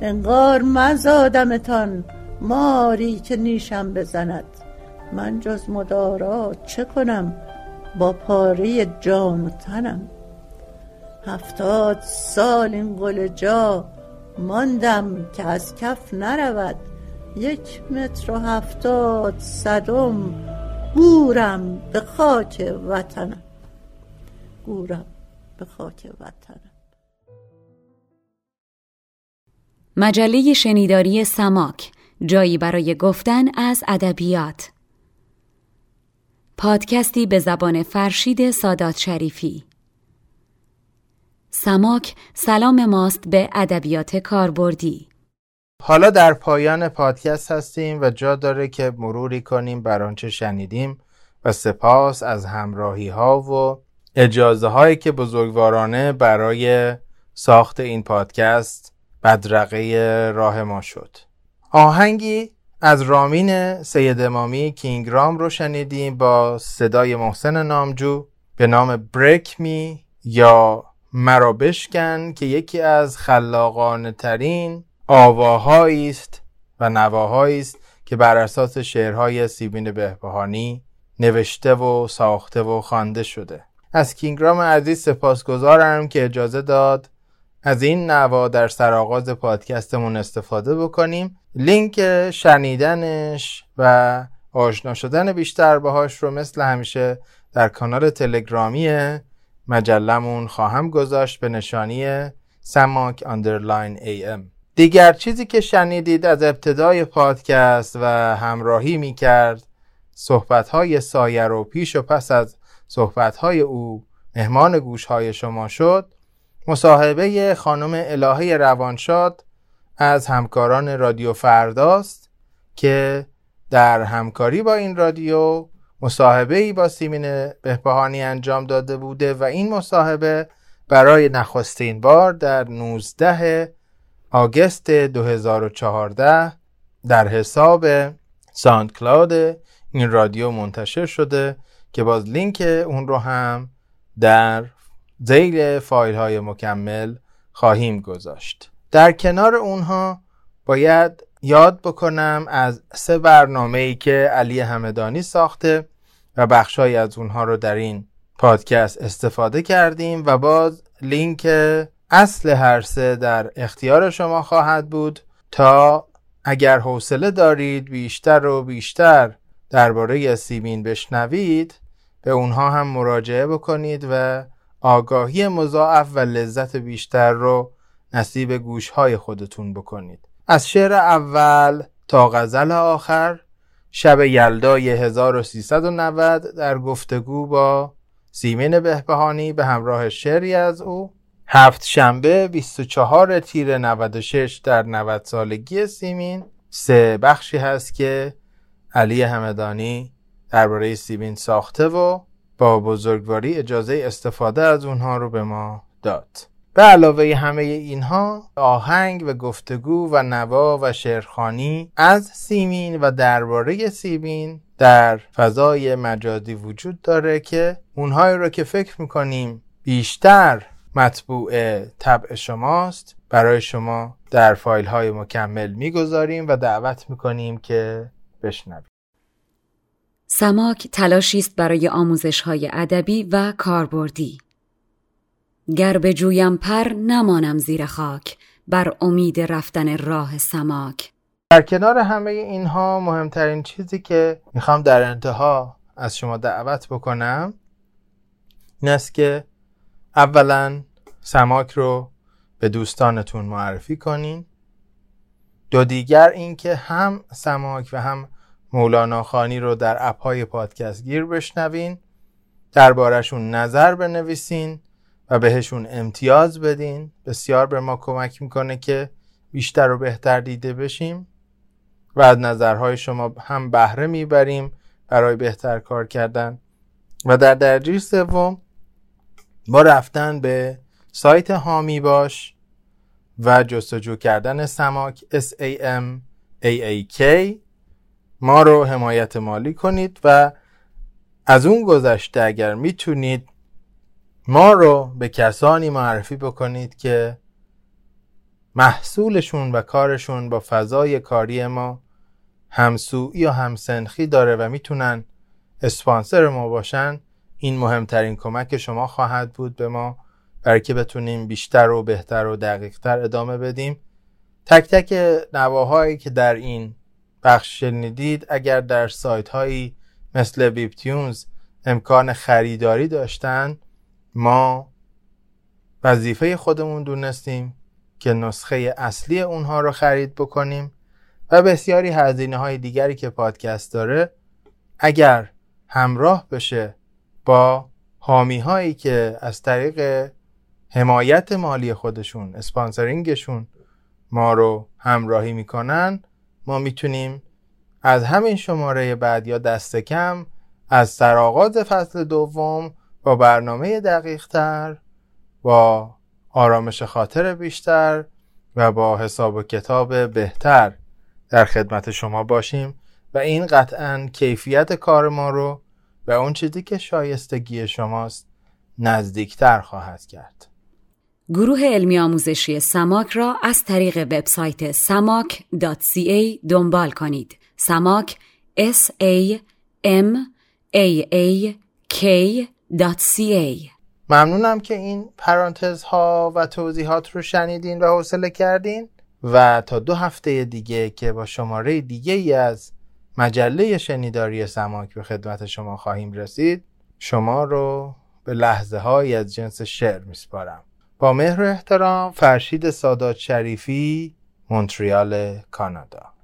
انگار من زادمتان ماری که نیشم بزند. من جز مدارات چه کنم؟ با پاره جان و تنم. هفتاد سال این قل جا ماندم که از کف نرود. یک متر و هفتاد صدم گورم به خاک وطنم. گورم به خاک وطنم. مجله شنیداری سماک جایی برای گفتن از ادبیات. پادکستی به زبان فرشید سادات شریفی. سماک سلام ماست به ادبیات کاربردی. حالا در پایان پادکست هستیم و جا داره که مروری کنیم بر آنچه شنیدیم و سپاس از همراهی ها و اجازه هایی که بزرگوارانه برای ساخت این پادکست بدرقه راه ما شد. آهنگی از رامین سید امامی کینگرام رو شنیدیم با صدای محسن نامجو به نام بریک می یا مرا بشکن که یکی از خلاقانه ترین آواهایی است و نواهایی است که بر اساس شعرهای سیبین بهبهانی نوشته و ساخته و خوانده شده. از کینگرام عزیز سپاسگزارم که اجازه داد از این نوا در سرآغاز پادکستمون استفاده بکنیم. لینک شنیدنش و آشنا شدن بیشتر باهاش رو مثل همیشه در کانال تلگرامی مجلمون خواهم گذاشت به نشانی سماک underline A M. دیگر چیزی که شنیدید از ابتدای پادکست و همراهی می کرد صحبت های سایه و پیش و پس از صحبت های او مهمان گوش های شما شد. مصاحبه خانم الهه روانشاد از همکاران رادیو فرداست که در همکاری با این رادیو مصاحبه ای با سیمین بهبهانی انجام داده بوده و این مصاحبه برای نخستین بار در 19 آگست 2014 در حساب ساند کلاود این رادیو منتشر شده که باز لینک اون رو هم در زیل فایل های مکمل خواهیم گذاشت. در کنار اونها باید یاد بکنم از سه برنامه ای که علی همدانی ساخته و بخشهایی از اونها رو در این پادکست استفاده کردیم و باز لینک اصل هر سه در اختیار شما خواهد بود تا اگر حوصله دارید بیشتر و بیشتر درباره سیمین بشنوید به اونها هم مراجعه بکنید و آگاهی مضاعف و لذت بیشتر رو نصیب گوشهای خودتون بکنید. از شعر اول تا غزل آخر شب یلدای 1390 در گفتگو با سیمین بهبهانی به همراه شعری از او. هفت شنبه 24 تیر 96 در 90 سالگی سیمین. سه بخشی هست که علی همدانی درباره سیمین ساخته و با بزرگواری اجازه استفاده از اونها رو به ما داد. به علاوه همه اینها آهنگ و گفتگو و نوا و شعرخانی از سیمین و درباره سیمین در فضای مجازی وجود داره که اونهایی رو که فکر می‌کنیم بیشتر مطبوع طبع شماست برای شما در فایل های مکمل می‌گذاریم و دعوت می‌کنیم که بشنویم سماک تلاشی است برای آموزش های ادبی و کاربردی. گر به جویم پر نمانم زیر خاک بر امید رفتن راه سماک. در کنار همه اینها مهمترین چیزی که می‌خوام در انتها از شما دعوت بکنم این است که اولا سماک رو به دوستانتون معرفی کنین. دو دیگر اینکه هم سماک و هم مولانا خانی رو در اپهای پادکست گیر بشنوین دربارشون نظر بنویسین و بهشون امتیاز بدین. بسیار به ما کمک می‌کنه که بیشتر و بهتر دیده بشیم و از نظرهای شما هم بهره می‌بریم برای بهتر کار کردن. و در درجه سوم با رفتن به سایت هامی باش و جستجو کردن سماک S A M A A K ما رو حمایت مالی کنید و از اون گذشته اگر می‌تونید ما رو به کسانی معرفی بکنید که محصولشون و کارشون با فضای کاری ما همسویی یا همسنخی داره و می‌تونن اسپانسر ما باشن این مهمترین کمک شما خواهد بود به ما. برای که بتونیم بیشتر و بهتر و دقیقتر ادامه بدیم. تک تک نواهایی که در این بخش شنیدید اگر در سایت هایی مثل بیپتیونز امکان خریداری داشتن ما وظیفه خودمون دونستیم که نسخه اصلی اونها رو خرید بکنیم و بسیاری هزینه های دیگری که پادکست داره اگر همراه بشه با حامی هایی که از طریق حمایت مالی خودشون اسپانسرینگشون ما رو همراهی می‌کنن ما می‌تونیم از همین شماره بعد یا دست کم از سرآغاز فصل دوم با برنامه دقیق تر با آرامش خاطر بیشتر و با حساب و کتاب بهتر در خدمت شما باشیم و این قطعا کیفیت کار ما رو به اون چیزی که شایستگی شماست نزدیکتر خواهد کرد. گروه علمی آموزشی سماک را از طریق وبسایت samak.ca دنبال کنید. سماک S A M A A K.ca ممنونم که این پرانتز ها و توضیحات رو شنیدین و حوصله کردین. و تا دو هفته دیگه که با شماره دیگه ای از مجله شنیداری سماک به خدمت شما خواهیم رسید شما رو به لحظه های از جنس شعر میسپارم. با مهر و احترام فرشید سادات شریفی مونتریال کانادا.